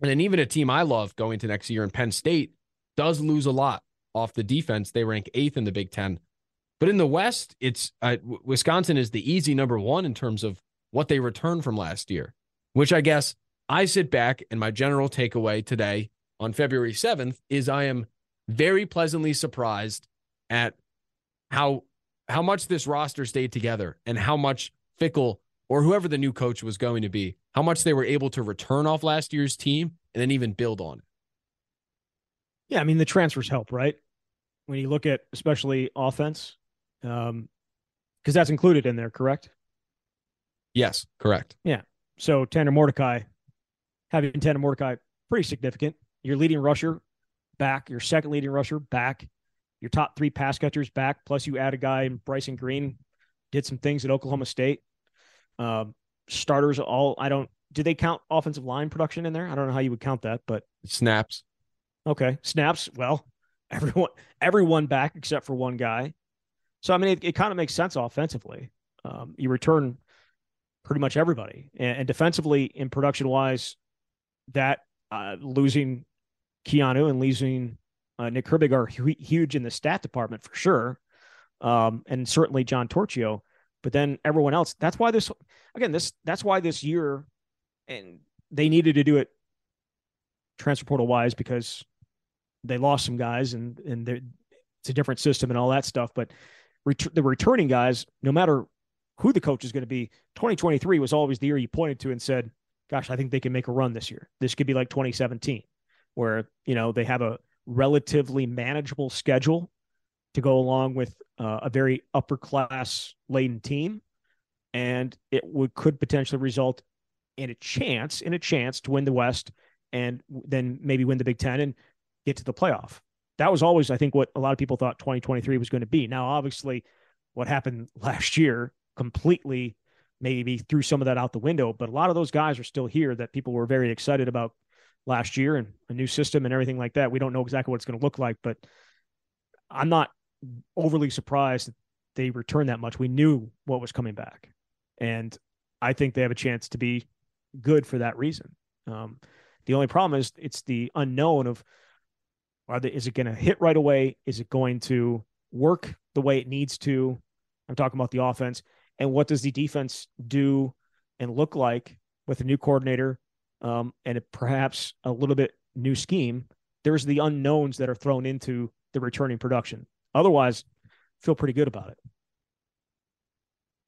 S2: And then even a team I love going to next year in Penn State does lose a lot off the defense. They rank eighth in the Big Ten. But in the West, it's uh, Wisconsin is the easy number one in terms of what they returned from last year, which I guess I sit back and my general takeaway today on February 7th is I am very pleasantly surprised at how how much this roster stayed together and how much Fickell or whoever the new coach was going to be, how much they were able to return off last year's team and then even build on it.
S3: Yeah, I mean the transfers help, right? When you look at especially offense, um, because that's included in there, correct?
S2: Yes, correct.
S3: Yeah. So Tanner Mordecai, having Tanner Mordecai, pretty significant. Your leading rusher back, your second leading rusher back, your top three pass catchers back. Plus, you add a guy in Bryson Green, did some things at Oklahoma State. Um, starters all I don't. Do they count offensive line production in there? I don't know how you would count that, but
S2: snaps.
S3: Okay, snaps. Well, everyone everyone back except for one guy. So I mean, it, it kind of makes sense offensively. Um, you return pretty much everybody, and, and defensively in production wise, that uh, losing Keeanu and losing uh, Nick Herbig are hu- huge in the stat department for sure, um, and certainly John Torchio. But then everyone else. That's why this again. This that's why this year, and they needed to do it transfer portal wise because they lost some guys and and it's a different system and all that stuff. But ret- the returning guys, no matter who the coach is going to be, 2023 was always the year you pointed to and said, "Gosh, I think they can make a run this year. This could be like 2017." where you know they have a relatively manageable schedule to go along with uh, a very upper class laden team, and it would could potentially result in a chance in a chance to win the West and then maybe win the Big Ten and get to the playoff. That was always, I think, what a lot of people thought 2023 was going to be. Now, obviously, what happened last year completely maybe threw some of that out the window, but a lot of those guys are still here that people were very excited about last year and a new system and everything like that. We don't know exactly what it's going to look like, but I'm not overly surprised that they returned that much. We knew what was coming back. And I think they have a chance to be good for that reason. Um, the only problem is it's the unknown of are they, is it going to hit right away? Is it going to work the way it needs to? I'm talking about the offense. And what does the defense do and look like with a new coordinator um, and perhaps a little bit new scheme, there's the unknowns that are thrown into the returning production. Otherwise, feel pretty good about it.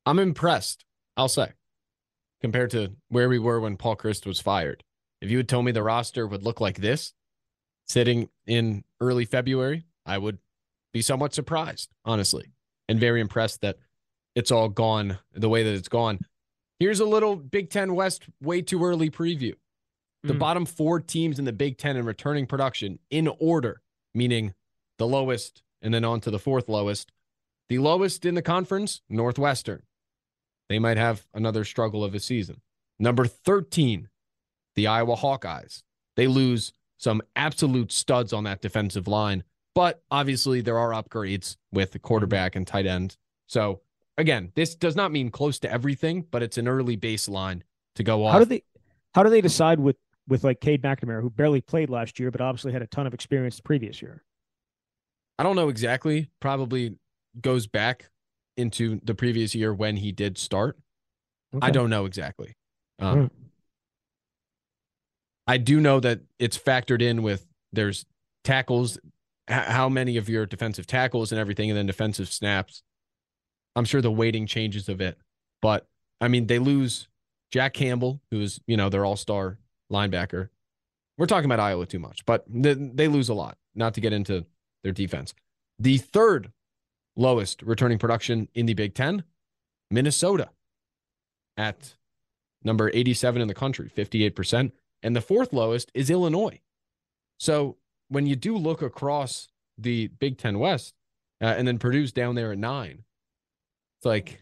S2: I'm impressed, I'll say, compared to where we were when Paul Chryst was fired. If you had told me the roster would look like this sitting in early February, I would be somewhat surprised, honestly, and very impressed that it's all gone the way that it's gone. Here's a little Big Ten West way too early preview. The mm. bottom four teams in the Big Ten in returning production in order, meaning the lowest and then on to the fourth lowest. The lowest in the conference, Northwestern. They might have another struggle of a season. Number 13, the Iowa Hawkeyes. They lose some absolute studs on that defensive line, but obviously there are upgrades with the quarterback and tight end. So again, this does not mean close to everything, but it's an early baseline to go off.
S3: How do they how do they decide with with like Cade McNamara, who barely played last year, but obviously had a ton of experience the previous year.
S2: I don't know exactly. Probably goes back into the previous year when he did start. Okay. I don't know exactly. Um. I do know that it's factored in with there's tackles, how many of your defensive tackles and everything, and then defensive snaps. I'm sure the weighting changes of it, but I mean they lose Jack Campbell, who's you know their all star linebacker. We're talking about Iowa too much, but they, they lose a lot. Not to get into their defense. The third lowest returning production in the Big Ten, Minnesota, at number 87 in the country, 58%. And the fourth lowest is Illinois. So when you do look across the Big Ten West uh, and then Purdue's down there at nine, it's like,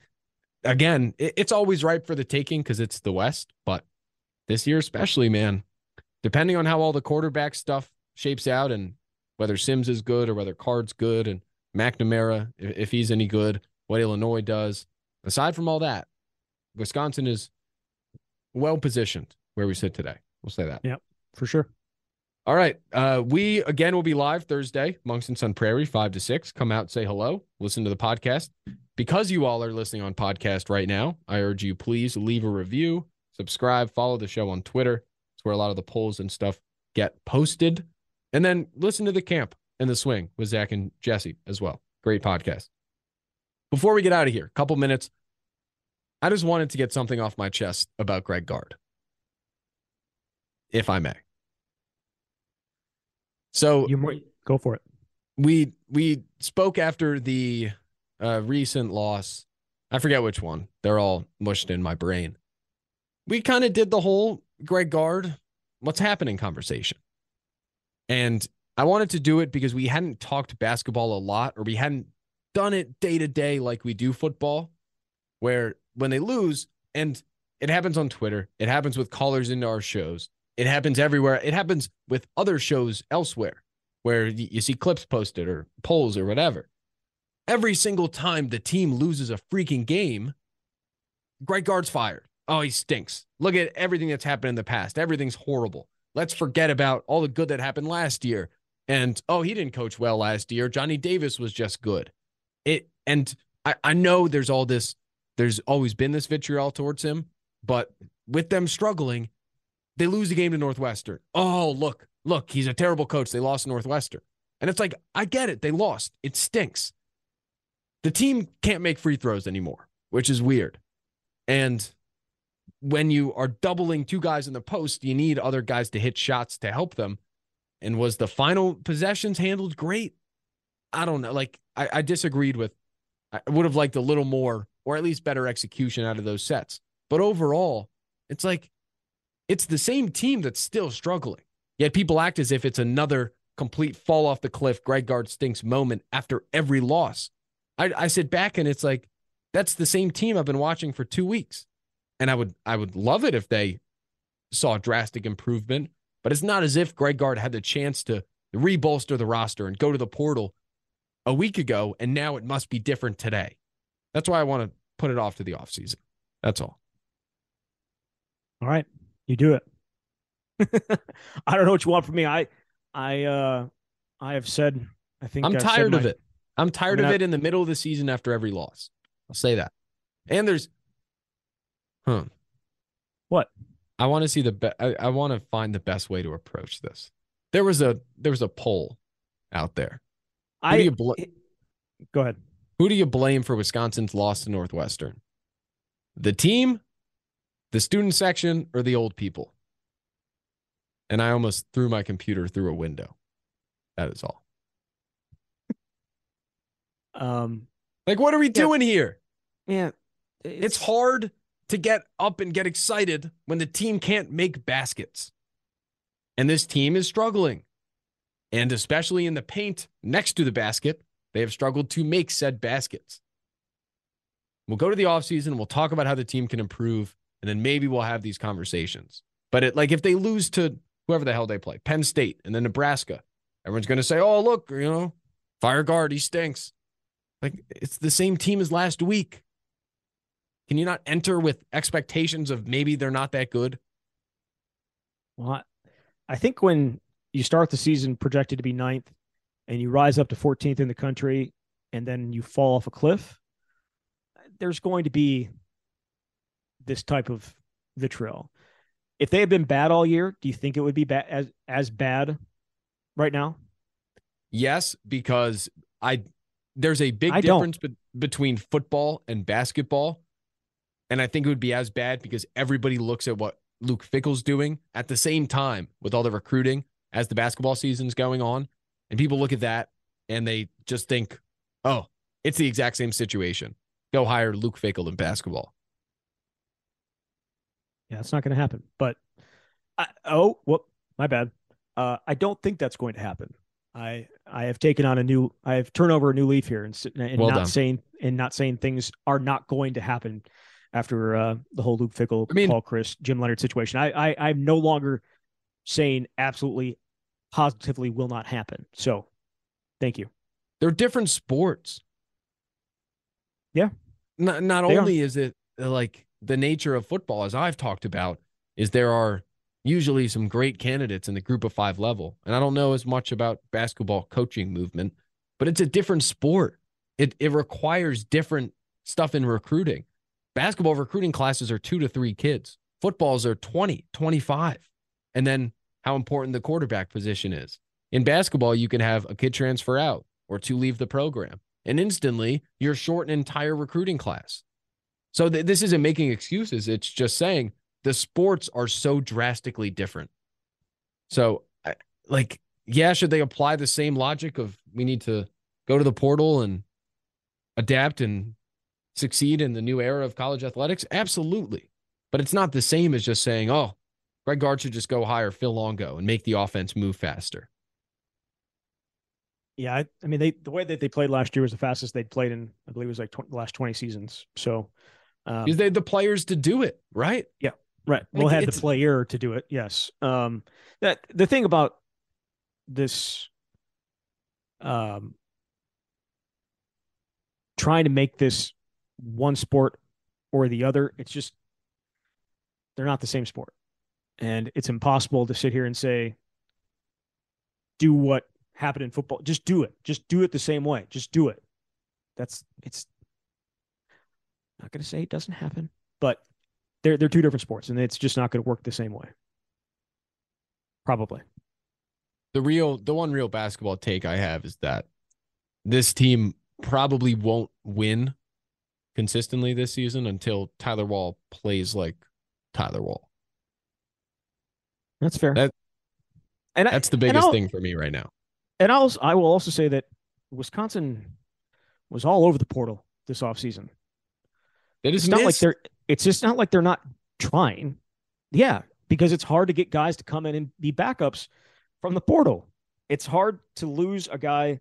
S2: again, it, it's always ripe for the taking because it's the West. But this year, especially, man, depending on how all the quarterback stuff shapes out and whether Sims is good or whether Card's good and McNamara, if, if he's any good, what Illinois does. Aside from all that, Wisconsin is well positioned where we sit today. We'll say that.
S3: Yep, for sure.
S2: All right. Uh, we again will be live Thursday, Monks and Sun Prairie, five to six. Come out, say hello, listen to the podcast. Because you all are listening on podcast right now, I urge you please leave a review, subscribe, follow the show on Twitter. It's where a lot of the polls and stuff get posted. And then listen to the camp and the swing with Zach and Jesse as well. Great podcast. Before we get out of here, a couple minutes. I just wanted to get something off my chest about Greg Gard, if I may. So
S3: you might go for it.
S2: We we spoke after the uh, recent loss. I forget which one. They're all mushed in my brain. We kind of did the whole Greg Gard, what's happening conversation. And I wanted to do it because we hadn't talked basketball a lot or we hadn't done it day to day like we do football, where when they lose, and it happens on Twitter, it happens with callers into our shows, it happens everywhere. It happens with other shows elsewhere where you see clips posted or polls or whatever. Every single time the team loses a freaking game, Greg Gard's fired. Oh, he stinks. Look at everything that's happened in the past. Everything's horrible. Let's forget about all the good that happened last year. And oh, he didn't coach well last year. Johnny Davis was just good. It and I, I know there's all this, there's always been this vitriol towards him, but with them struggling, they lose the game to Northwestern. Oh, look, look, he's a terrible coach. They lost Northwestern. And it's like, I get it. They lost. It stinks. The team can't make free throws anymore, which is weird. And when you are doubling two guys in the post, you need other guys to hit shots to help them. And was the final possessions handled great? I don't know. Like I, I disagreed with. I would have liked a little more, or at least better execution out of those sets. But overall, it's like it's the same team that's still struggling. Yet people act as if it's another complete fall off the cliff, Greg Gard stinks moment after every loss. I, I sit back and it's like that's the same team I've been watching for two weeks, and I would I would love it if they saw drastic improvement but it's not as if Greg Gard had the chance to rebolster the roster and go to the portal a week ago, and now it must be different today. That's why I want to put it off to the offseason. That's all.
S3: All right. You do it. I don't know what you want from me. I I uh I have said I think
S2: I'm I've tired of my, it. I'm tired I mean, of it in the middle of the season after every loss. I'll say that. And there's huh.
S3: What?
S2: I want to see the be- I, I want to find the best way to approach this. There was a there was a poll out there.
S3: Who I bl- go ahead.
S2: Who do you blame for Wisconsin's loss to Northwestern? The team, the student section, or the old people? And I almost threw my computer through a window. That is all.
S3: um,
S2: like what are we doing here?
S3: Yeah,
S2: it's, it's hard to get up and get excited when the team can't make baskets. And this team is struggling. And especially in the paint next to the basket, they have struggled to make said baskets. We'll go to the offseason, and we'll talk about how the team can improve, and then maybe we'll have these conversations. But it, like if they lose to whoever the hell they play, Penn State and then Nebraska, everyone's going to say, oh, look, you know, fire Gard, he stinks. Like it's the same team as last week. Can you not enter with expectations of maybe they're not that good?
S3: Well, I think when you start the season projected to be ninth and you rise up to 14th in the country and then you fall off a cliff, there's going to be this type of vitriol. If they had been bad all year, do you think it would be bad as as bad right now?
S2: Yes, because I there's a big
S3: I
S2: difference be- between football and basketball. And I think it would be as bad because everybody looks at what Luke Fickell's doing at the same time with all the recruiting as the basketball season's going on. And people look at that and they just think, oh, it's the exact same situation. Go hire Luke Fickell in basketball.
S3: Yeah, it's not going to happen. But I, oh, whoop, my bad. Uh, I don't think that's going to happen. I I have taken on a new I have turned over a new leaf here and, and
S2: Well
S3: not
S2: done.
S3: saying and not saying things are not going to happen after uh, the whole Luke Fickell,
S2: I mean-
S3: Paul Chryst, Jim Leonhard situation. I, I I'm no longer saying absolutely positively will not happen. So thank you.
S2: They're different sports.
S3: Yeah.
S2: Not not
S3: They are.
S2: only is it uh, like the nature of football, as I've talked about, is there are usually some great candidates in the group of five level. And I don't know as much about basketball coaching movement, but it's a different sport. It it requires different stuff in recruiting. Basketball recruiting classes are two to three kids. Footballs are 20, 25. And then how important the quarterback position is. In basketball, you can have a kid transfer out or two leave the program, and instantly you're short an entire recruiting class. So th- this isn't making excuses. It's just saying the sports are so drastically different. So, like, yeah, should they apply the same logic of we need to go to the portal and adapt and succeed in the new era of college athletics? Absolutely. But it's not the same as just saying, oh, Greg Gard should just go hire Phil Longo and make the offense move faster.
S3: Yeah, I, I mean they the way that they played last year was the fastest they'd played in I believe it was like tw- the last 20 seasons. So um,
S2: they had the players to do it, right?
S3: Yeah, right. We'll have the player to do it. Yes. Um, that the thing about this, um, trying to make this one sport or the other, it's just they're not the same sport, and it's impossible to sit here and say, do what happened in football. Just do it. Just do it the same way. Just do it. That's it's. Not going to say it doesn't happen, but they're they're two different sports, and it's just not going to work the same way. Probably.
S2: The real, the one real basketball take I have is that this team probably won't win consistently this season until Tyler Wahl plays like Tyler Wahl.
S3: That's fair.
S2: That-
S3: and I,
S2: That's the biggest thing for me right now.
S3: And I'll I will also say that Wisconsin was all over the portal this offseason.
S2: They
S3: It's
S2: just
S3: not like they're it's just not like they're not trying. Yeah, because it's hard to get guys to come in and be backups from the portal. It's hard to lose a guy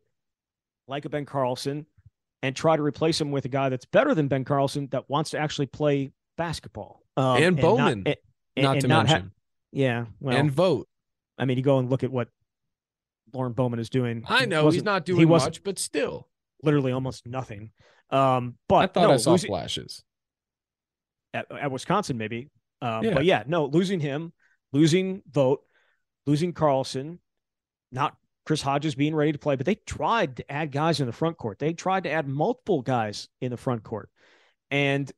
S3: like a Ben Carlson and try to replace him with a guy that's better than Ben Carlson that wants to actually play basketball. Um,
S2: And
S3: not-
S2: Bowman,
S3: and-
S2: not
S3: and
S2: to
S3: not ha-
S2: mention,
S3: yeah, well,
S2: and Vogt.
S3: I mean, you go and look at what Lorne Bowman is doing.
S2: I
S3: He
S2: know he's
S3: wasn't-
S2: not
S3: he
S2: doing much, but still,
S3: literally almost nothing. Um, but
S2: I thought
S3: no,
S2: I saw
S3: losing,
S2: flashes.
S3: At, at Wisconsin, maybe. Um,
S2: Yeah.
S3: But yeah, no, losing him, losing Vogt, losing Carlson, not Chris Hodges being ready to play, but they tried to add guys in the front court. They tried to add multiple guys in the front court, and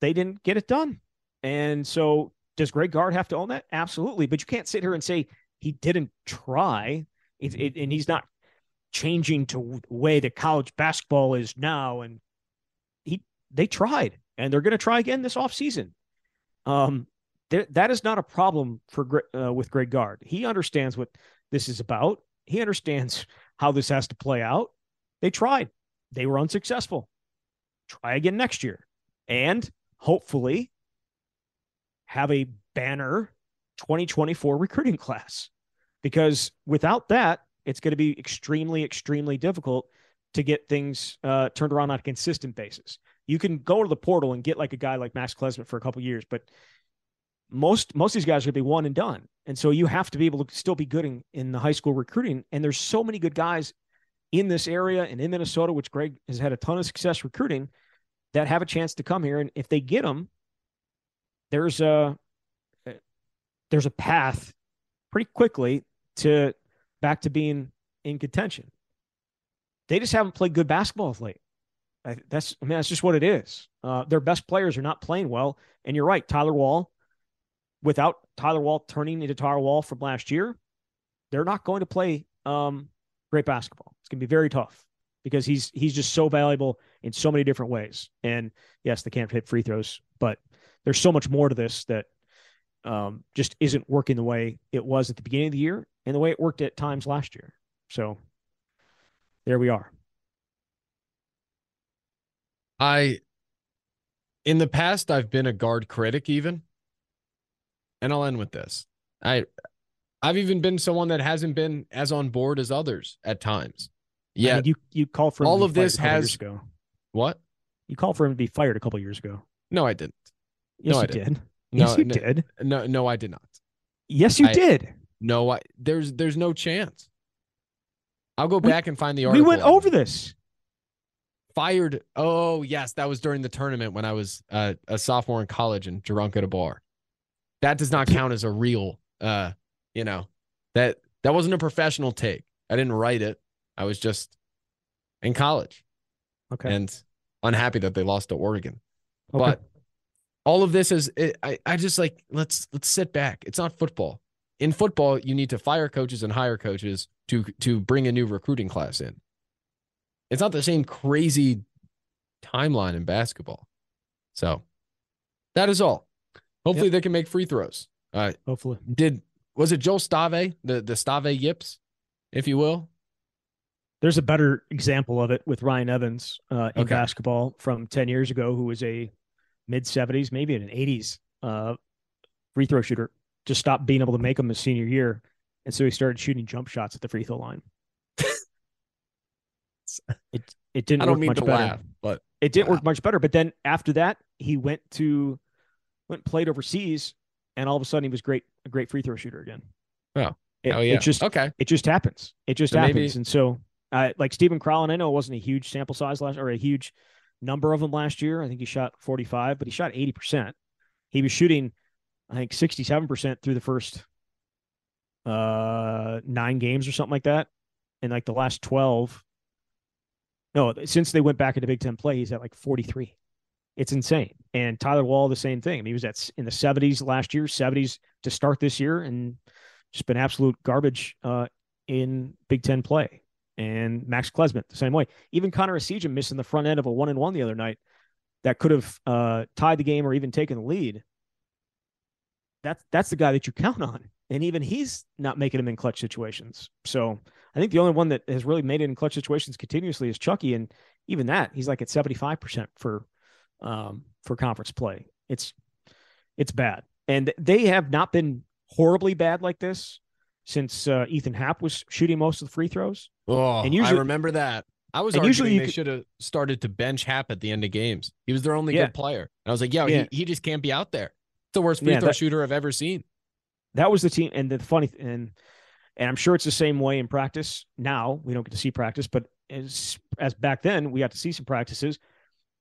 S3: they didn't get it done. And so, does Greg Gard have to own that? Absolutely. But you can't sit here and say he didn't try, it, it, and he's not changing to the way that college basketball is now. And he, they tried, and they're going to try again this offseason. Um, there, that is not a problem for uh, with Greg Gard. He understands what this is about. He understands how this has to play out. They tried. They were unsuccessful. Try again next year. And hopefully have a banner 2024 recruiting class. Because without that, it's going to be extremely, extremely difficult to get things uh, turned around on a consistent basis. You can go to the portal and get like a guy like Max Klesmit for a couple years, but most most of these guys are going to be one and done. And so you have to be able to still be good in, in the high school recruiting. And there's so many good guys in this area and in Minnesota, which Greg has had a ton of success recruiting, that have a chance to come here. And if they get them, there's a there's a path pretty quickly to back to being in contention. They just haven't played good basketball of late. I, that's I mean that's just what it is. Uh, their best players are not playing well, and you're right. Tyler Wahl, without Tyler Wahl turning into Tyler Wahl from last year, they're not going to play um, great basketball. It's going to be very tough because he's he's just so valuable in so many different ways. And yes, they can't hit free throws, but there's so much more to this that um, just isn't working the way it was at the beginning of the year and the way it worked at times last year. So there we are.
S2: I, in the past, I've been a Gard critic, even, and I'll end with this. I, I've even been someone that hasn't been as on board as others at times. Yeah,
S3: I mean, you you called for him
S2: all of this has- what?
S3: You called for him to be fired a couple years ago.
S2: No, I didn't.
S3: Yes,
S2: No, I
S3: you
S2: didn't.
S3: did.
S2: No,
S3: yes, you
S2: no,
S3: did.
S2: no, no, I did not.
S3: Yes, you
S2: I-
S3: did.
S2: No, I there's there's no chance. I'll go
S3: We-
S2: back and find the article.
S3: We
S2: went
S3: over this.
S2: Fired. Oh yes, that was during the tournament when I was uh, a sophomore in college and drunk at a bar. That does not count as a real. Uh, you know, that that wasn't a professional take. I didn't write it. I was just in college
S3: Okay.
S2: and unhappy that they lost to Oregon.
S3: okay.
S2: But all of this is it, I I just like let's let's sit back. It's not football. In football, you need to fire coaches and hire coaches to to bring a new recruiting class in. It's not the same crazy timeline in basketball. So that is all. Hopefully they can make free throws. Uh
S3: hopefully.
S2: did was it Joel Stave, the the Stave yips, if you will?
S3: There's a better example of it with Ryan Evans uh, in
S2: Okay.
S3: basketball from 10 years ago, who was a mid 70s, maybe in an 80s uh, free throw shooter. Just stopped being able to make them his senior year. And so he started shooting jump shots at the free throw line. it it didn't
S2: I don't
S3: work
S2: mean
S3: much
S2: to
S3: better.
S2: laugh, but
S3: It didn't
S2: Wow.
S3: work much better. But then after that, he went to went and played overseas, and all of a sudden he was great a great free throw shooter again.
S2: Oh.
S3: it,
S2: oh yeah.
S3: it just
S2: okay.
S3: it just happens. It just
S2: So
S3: happens.
S2: maybe-
S3: And so, uh, like Steven Crowl, I know it wasn't a huge sample size last or a huge number of them last year. I think he shot 45, but he shot 80%. He was shooting, I think, 67% through the first uh, nine games or something like that. And like the last 12, no, since they went back into Big Ten play, he's at like 43. It's insane. And Tyler Wahl, the same thing. I mean, he was at in the 70s last year, 70s to start this year, and just been absolute garbage uh, in Big Ten play. And Max Klesmit, the same way. Even Connor Essegian missing the front end of a one and one the other night that could have uh, tied the game or even taken the lead. That's that's the guy that you count on, and even he's not making them in clutch situations. So I think the only one that has really made it in clutch situations continuously is Chucky, and even that he's like at seventy five percent for um, for conference play. It's it's bad, and they have not been horribly bad like this since uh, Ethan Happ was shooting most of the free throws.
S2: Oh,
S3: And usually-
S2: I remember that. I was
S3: and usually
S2: they
S3: could-
S2: should have started to bench Happ at the end of games. He was their only
S3: Yeah.
S2: good player. And I was like, yo,
S3: Yeah.
S2: he, he just can't be out there. It's the worst free
S3: Yeah,
S2: throw
S3: that-
S2: shooter I've ever seen.
S3: That was the team, and the funny and and I'm sure it's the same way in practice. Now we don't get to see practice, but as as back then we got to see some practices,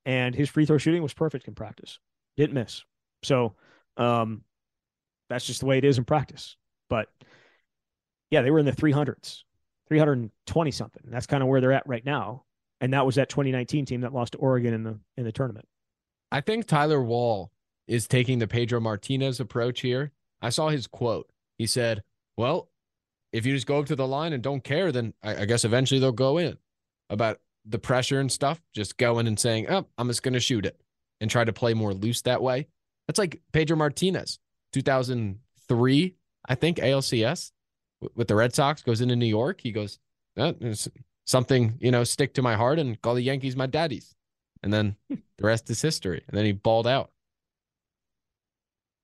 S3: and his free throw shooting was perfect in practice, didn't miss. So, um, that's just the way it is in practice. But yeah, they were in the 300s, 320 something. That's kind of where they're at right now, and that was that 2019 team that lost to Oregon in the in the tournament.
S2: I think Tyler Wahl is taking the Pedro Martinez approach here. I saw his quote. He said, Well, if you just go up to the line and don't care, then I, I guess eventually they'll go in. About the pressure and stuff, just going and saying, Oh, I'm just going to shoot it and try to play more loose that way. That's like Pedro Martinez, 2003, I think, ALCS with the Red Sox goes into New York. He goes, "Eh, it's something, you know, stick to my heart and call the Yankees my daddies. And then the rest is history. And then he balled out.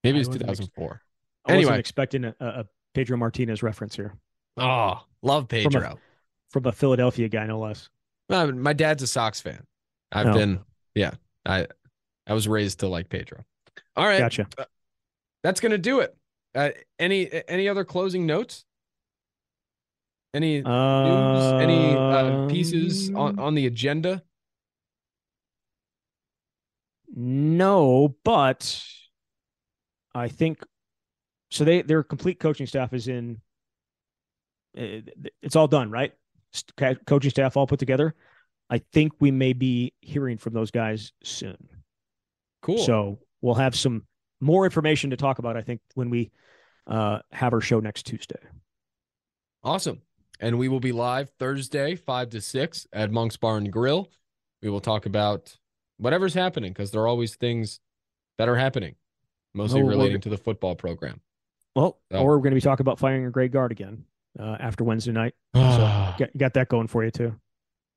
S2: Maybe
S3: I
S2: it was 2004.
S3: I wasn't
S2: Anyway.
S3: expecting a, a Pedro Martinez reference here
S2: Oh, love Pedro.
S3: from a Philadelphia guy, no less.
S2: Uh, my dad's a Sox fan. I've
S3: Oh.
S2: been, yeah, I, I was raised to like Pedro. All right,
S3: Gotcha.
S2: that's gonna do it. Uh, any any other closing notes? Any news? Any uh, pieces on,
S3: Um,
S2: on the agenda?
S3: No, but I think so they their complete coaching staff is in. eh, It's all done, right? Coaching staff all put together. I think we may be hearing from those guys soon.
S2: Cool.
S3: So we'll have some more information to talk about. I think when we uh, have our show next Tuesday.
S2: Awesome. And we will be live Thursday, 5 to 6 at Monk's Bar and Grill. We will talk about whatever's happening because there are always things that are happening, mostly
S3: Oh, we're-
S2: relating to the football program.
S3: Well,
S2: Oh.
S3: or we're going to be talking about firing a Greg Gard again uh, after Wednesday night. So got, got that going for you too.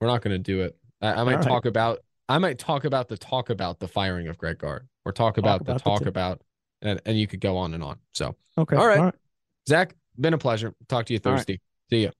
S2: We're not going to do it. I, I might
S3: All right.
S2: talk about I might talk about the talk about the firing of Greg Gard or talk about the
S3: about the
S2: talk
S3: t-
S2: about and, and you could go on and on. So
S3: Okay.
S2: All right.
S3: All right.
S2: Zach, been a pleasure. Talk to you
S3: All right.
S2: Thursday. See ya.